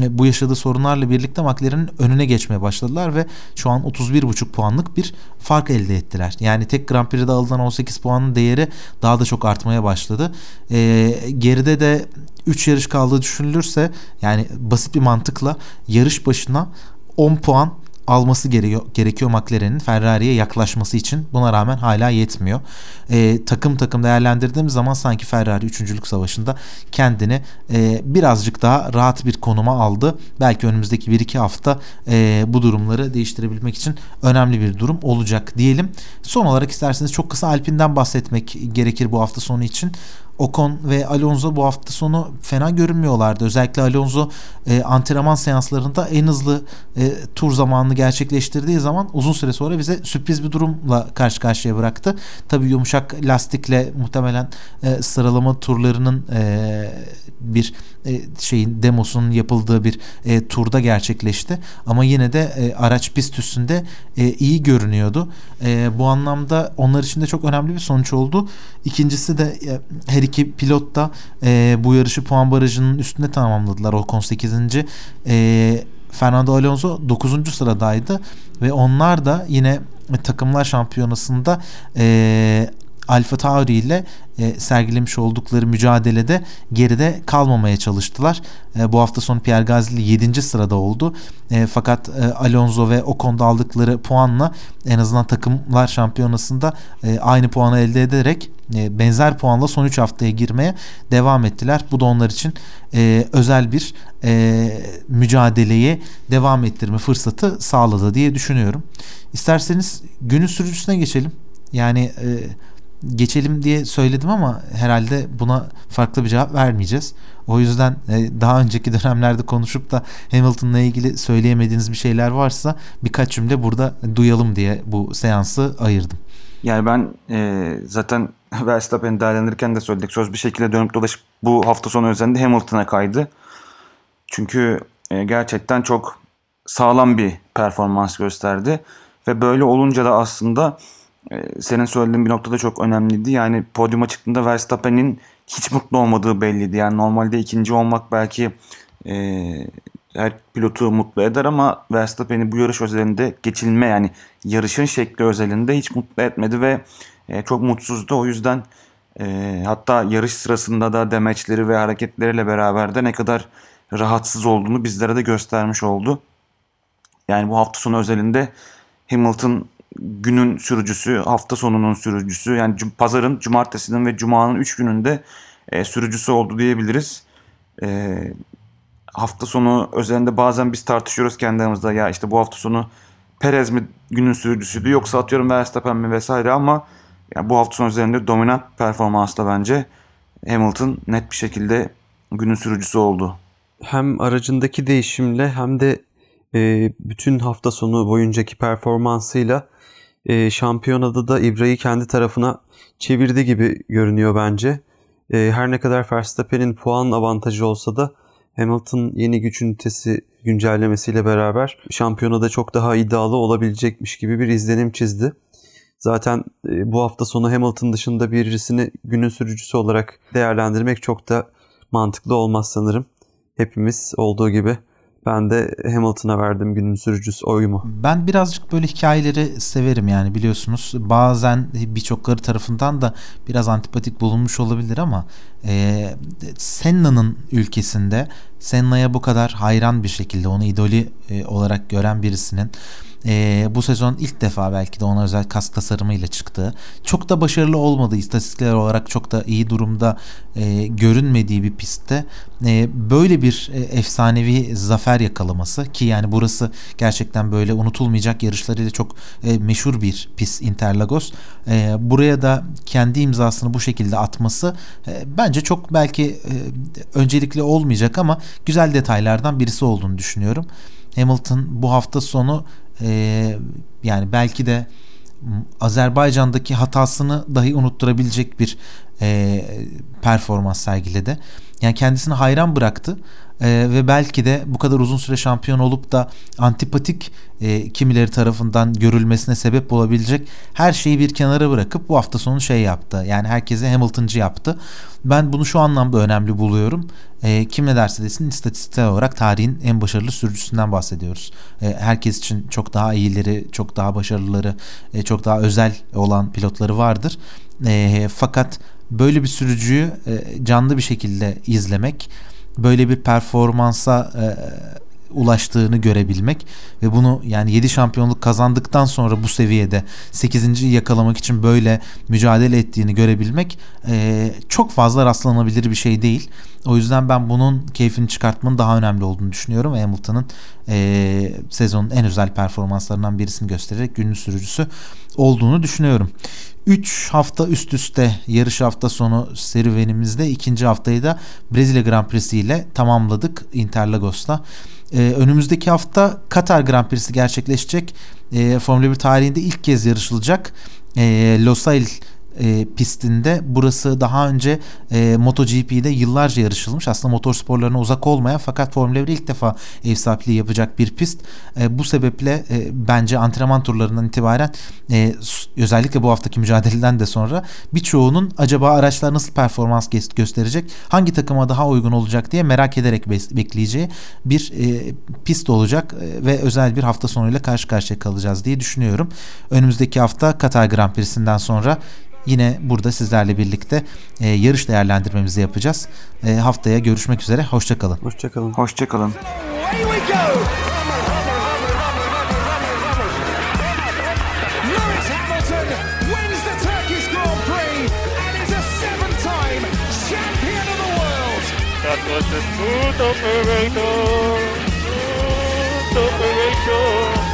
E, bu yaşadığı sorunlarla birlikte McLaren'in önüne geçmeye başladılar ve şu an 31,5 puanlık bir fark elde ettiler. Yani tek Grand Prix'de alınan 18 puanın değeri daha da çok artmaya başladı. Geride de 3 yarış kaldığı düşünülürse yani basit bir mantıkla yarış başına 10 puan alması gerekiyor, gerekiyor McLaren'in Ferrari'ye yaklaşması için. Buna rağmen hala yetmiyor. E, takım takım değerlendirdiğimiz zaman sanki Ferrari 3. savaşında kendini e, birazcık daha rahat bir konuma aldı. Belki önümüzdeki 1-2 hafta e, bu durumları değiştirebilmek için önemli bir durum olacak diyelim. Son olarak isterseniz çok kısa Alpine'den bahsetmek gerekir bu hafta sonu için. Ocon ve Alonso bu hafta sonu fena görünmüyorlardı. Özellikle Alonso e, antrenman seanslarında en hızlı e, tur zamanını gerçekleştirdiği zaman uzun süre sonra bize sürpriz bir durumla karşı karşıya bıraktı. Tabii yumuşak lastikle muhtemelen e, sıralama turlarının e, bir e, şeyin demosunun yapıldığı bir e, turda gerçekleşti. Ama yine de e, araç pist üstünde e, iyi görünüyordu. E, bu anlamda onlar için de çok önemli bir sonuç oldu. İkincisi de e, her iki pilot da e, bu yarışı puan barajının üstünde tamamladılar. Ocon 8. E, Fernando Alonso 9. sıradaydı ve onlar da yine takımlar şampiyonasında e, Alfa Tauri ile e, sergilemiş oldukları mücadelede geride kalmamaya çalıştılar. E, bu hafta sonu Pierre Gasly 7. sırada oldu. E, fakat e, Alonso ve Ocon'da aldıkları puanla en azından takımlar şampiyonasında e, aynı puanı elde ederek e, benzer puanla son 3 haftaya girmeye devam ettiler. Bu da onlar için e, özel bir e, mücadeleyi devam ettirme fırsatı sağladı diye düşünüyorum. İsterseniz günün sürücüsüne geçelim. Yani e, geçelim diye söyledim ama herhalde buna farklı bir cevap vermeyeceğiz. O yüzden e, daha önceki dönemlerde konuşup da Hamilton'la ilgili söyleyemediğiniz bir şeyler varsa birkaç cümle burada duyalım diye bu seansı ayırdım. Yani ben e, zaten Verstappen'i değerlendirirken de söyledik. Söz bir şekilde dönüp dolaşıp bu hafta sonu özelinde Hamilton'a kaydı. Çünkü e, gerçekten çok sağlam bir performans gösterdi. Ve böyle olunca da aslında senin söylediğin bir noktada çok önemliydi. Yani podyuma çıktığında Verstappen'in hiç mutlu olmadığı belliydi. Yani normalde ikinci olmak belki e, her pilotu mutlu eder ama Verstappen'i bu yarış özelinde geçilme yani yarışın şekli özelinde hiç mutlu etmedi ve e, çok mutsuzdu. O yüzden e, hatta yarış sırasında da demeçleri ve hareketleriyle beraber de ne kadar rahatsız olduğunu bizlere de göstermiş oldu. Yani bu hafta sonu özelinde Hamilton günün sürücüsü, hafta sonunun sürücüsü yani pazarın, cumartesinin ve cumanın 3 gününde e, sürücüsü oldu diyebiliriz. E, hafta sonu özelinde bazen biz tartışıyoruz kendi aramızda ya işte bu hafta sonu Perez mi günün sürücüsüydü yoksa atıyorum Verstappen mi vesaire ama yani bu hafta sonu üzerinde dominant performansla bence Hamilton net bir şekilde günün sürücüsü oldu. Hem aracındaki değişimle hem de e, bütün hafta sonu boyuncaki performansıyla e, şampiyonada da İbra'yı kendi tarafına çevirdi gibi görünüyor bence. E, her ne kadar Verstappen'in puan avantajı olsa da Hamilton yeni güç ünitesi güncellemesiyle beraber şampiyonada çok daha iddialı olabilecekmiş gibi bir izlenim çizdi. Zaten e, bu hafta sonu Hamilton dışında birisini günün sürücüsü olarak değerlendirmek çok da mantıklı olmaz sanırım. Hepimiz olduğu gibi ben de Hamilton'a verdim günün sürücüsü oyumu. Ben birazcık böyle hikayeleri severim yani biliyorsunuz. Bazen birçokları tarafından da biraz antipatik bulunmuş olabilir ama e, Senna'nın ülkesinde Senna'ya bu kadar hayran bir şekilde onu idoli e, olarak gören birisinin e, bu sezon ilk defa belki de ona özel kask tasarımıyla çıktı. Çok da başarılı olmadı istatistikler olarak çok da iyi durumda e, görünmediği bir pistte e, böyle bir e, efsanevi zafer yakalaması ki yani burası gerçekten böyle unutulmayacak yarışlarıyla çok e, meşhur bir pist Interlagos. E, buraya da kendi imzasını bu şekilde atması e, bence çok belki e, öncelikli olmayacak ama güzel detaylardan birisi olduğunu düşünüyorum. Hamilton bu hafta sonu e, yani belki de Azerbaycan'daki hatasını dahi unutturabilecek bir e, performans sergiledi. Yani kendisini hayran bıraktı. E, ve belki de bu kadar uzun süre şampiyon olup da antipatik e, kimileri tarafından görülmesine sebep olabilecek her şeyi bir kenara bırakıp bu hafta sonu şey yaptı. Yani herkese Hamilton'cı yaptı. Ben bunu şu anlamda önemli buluyorum. E, kim ne derse desin istatistiksel olarak tarihin en başarılı sürücüsünden bahsediyoruz. E, herkes için çok daha iyileri, çok daha başarılıları, e, çok daha özel olan pilotları vardır. E, fakat böyle bir sürücüyü e, canlı bir şekilde izlemek, böyle bir performansa e, ulaştığını görebilmek ve bunu yani 7 şampiyonluk kazandıktan sonra bu seviyede 8. yakalamak için böyle mücadele ettiğini görebilmek e, çok fazla rastlanabilir bir şey değil. O yüzden ben bunun keyfini çıkartmanın daha önemli olduğunu düşünüyorum. Hamilton'ın e, sezonun en özel performanslarından birisini göstererek günlük sürücüsü olduğunu düşünüyorum. 3 hafta üst üste yarış hafta sonu serüvenimizde ikinci haftayı da Brezilya Grand Prix'si ile tamamladık Interlagos'ta. Ee, önümüzdeki hafta Katar Grand Prix'si gerçekleşecek. Ee, Formula 1 tarihinde ilk kez yarışılacak. Ee, Losail e, pistinde. Burası daha önce e, MotoGP'de yıllarca yarışılmış. Aslında motorsporlarına uzak olmayan fakat Formula 1 ilk defa ev sahipliği yapacak bir pist. E, bu sebeple e, bence antrenman turlarından itibaren e, özellikle bu haftaki mücadeleden de sonra birçoğunun acaba araçlar nasıl performans gösterecek, hangi takıma daha uygun olacak diye merak ederek bekleyeceği bir e, pist olacak e, ve özel bir hafta sonuyla karşı karşıya kalacağız diye düşünüyorum. Önümüzdeki hafta Katar Grand Prix'sinden sonra Yine burada sizlerle birlikte e, yarış değerlendirmemizi yapacağız. E, haftaya görüşmek üzere. Hoşçakalın. Hoşçakalın. Hoşçakalın. That was a smooth operator. Smooth operator.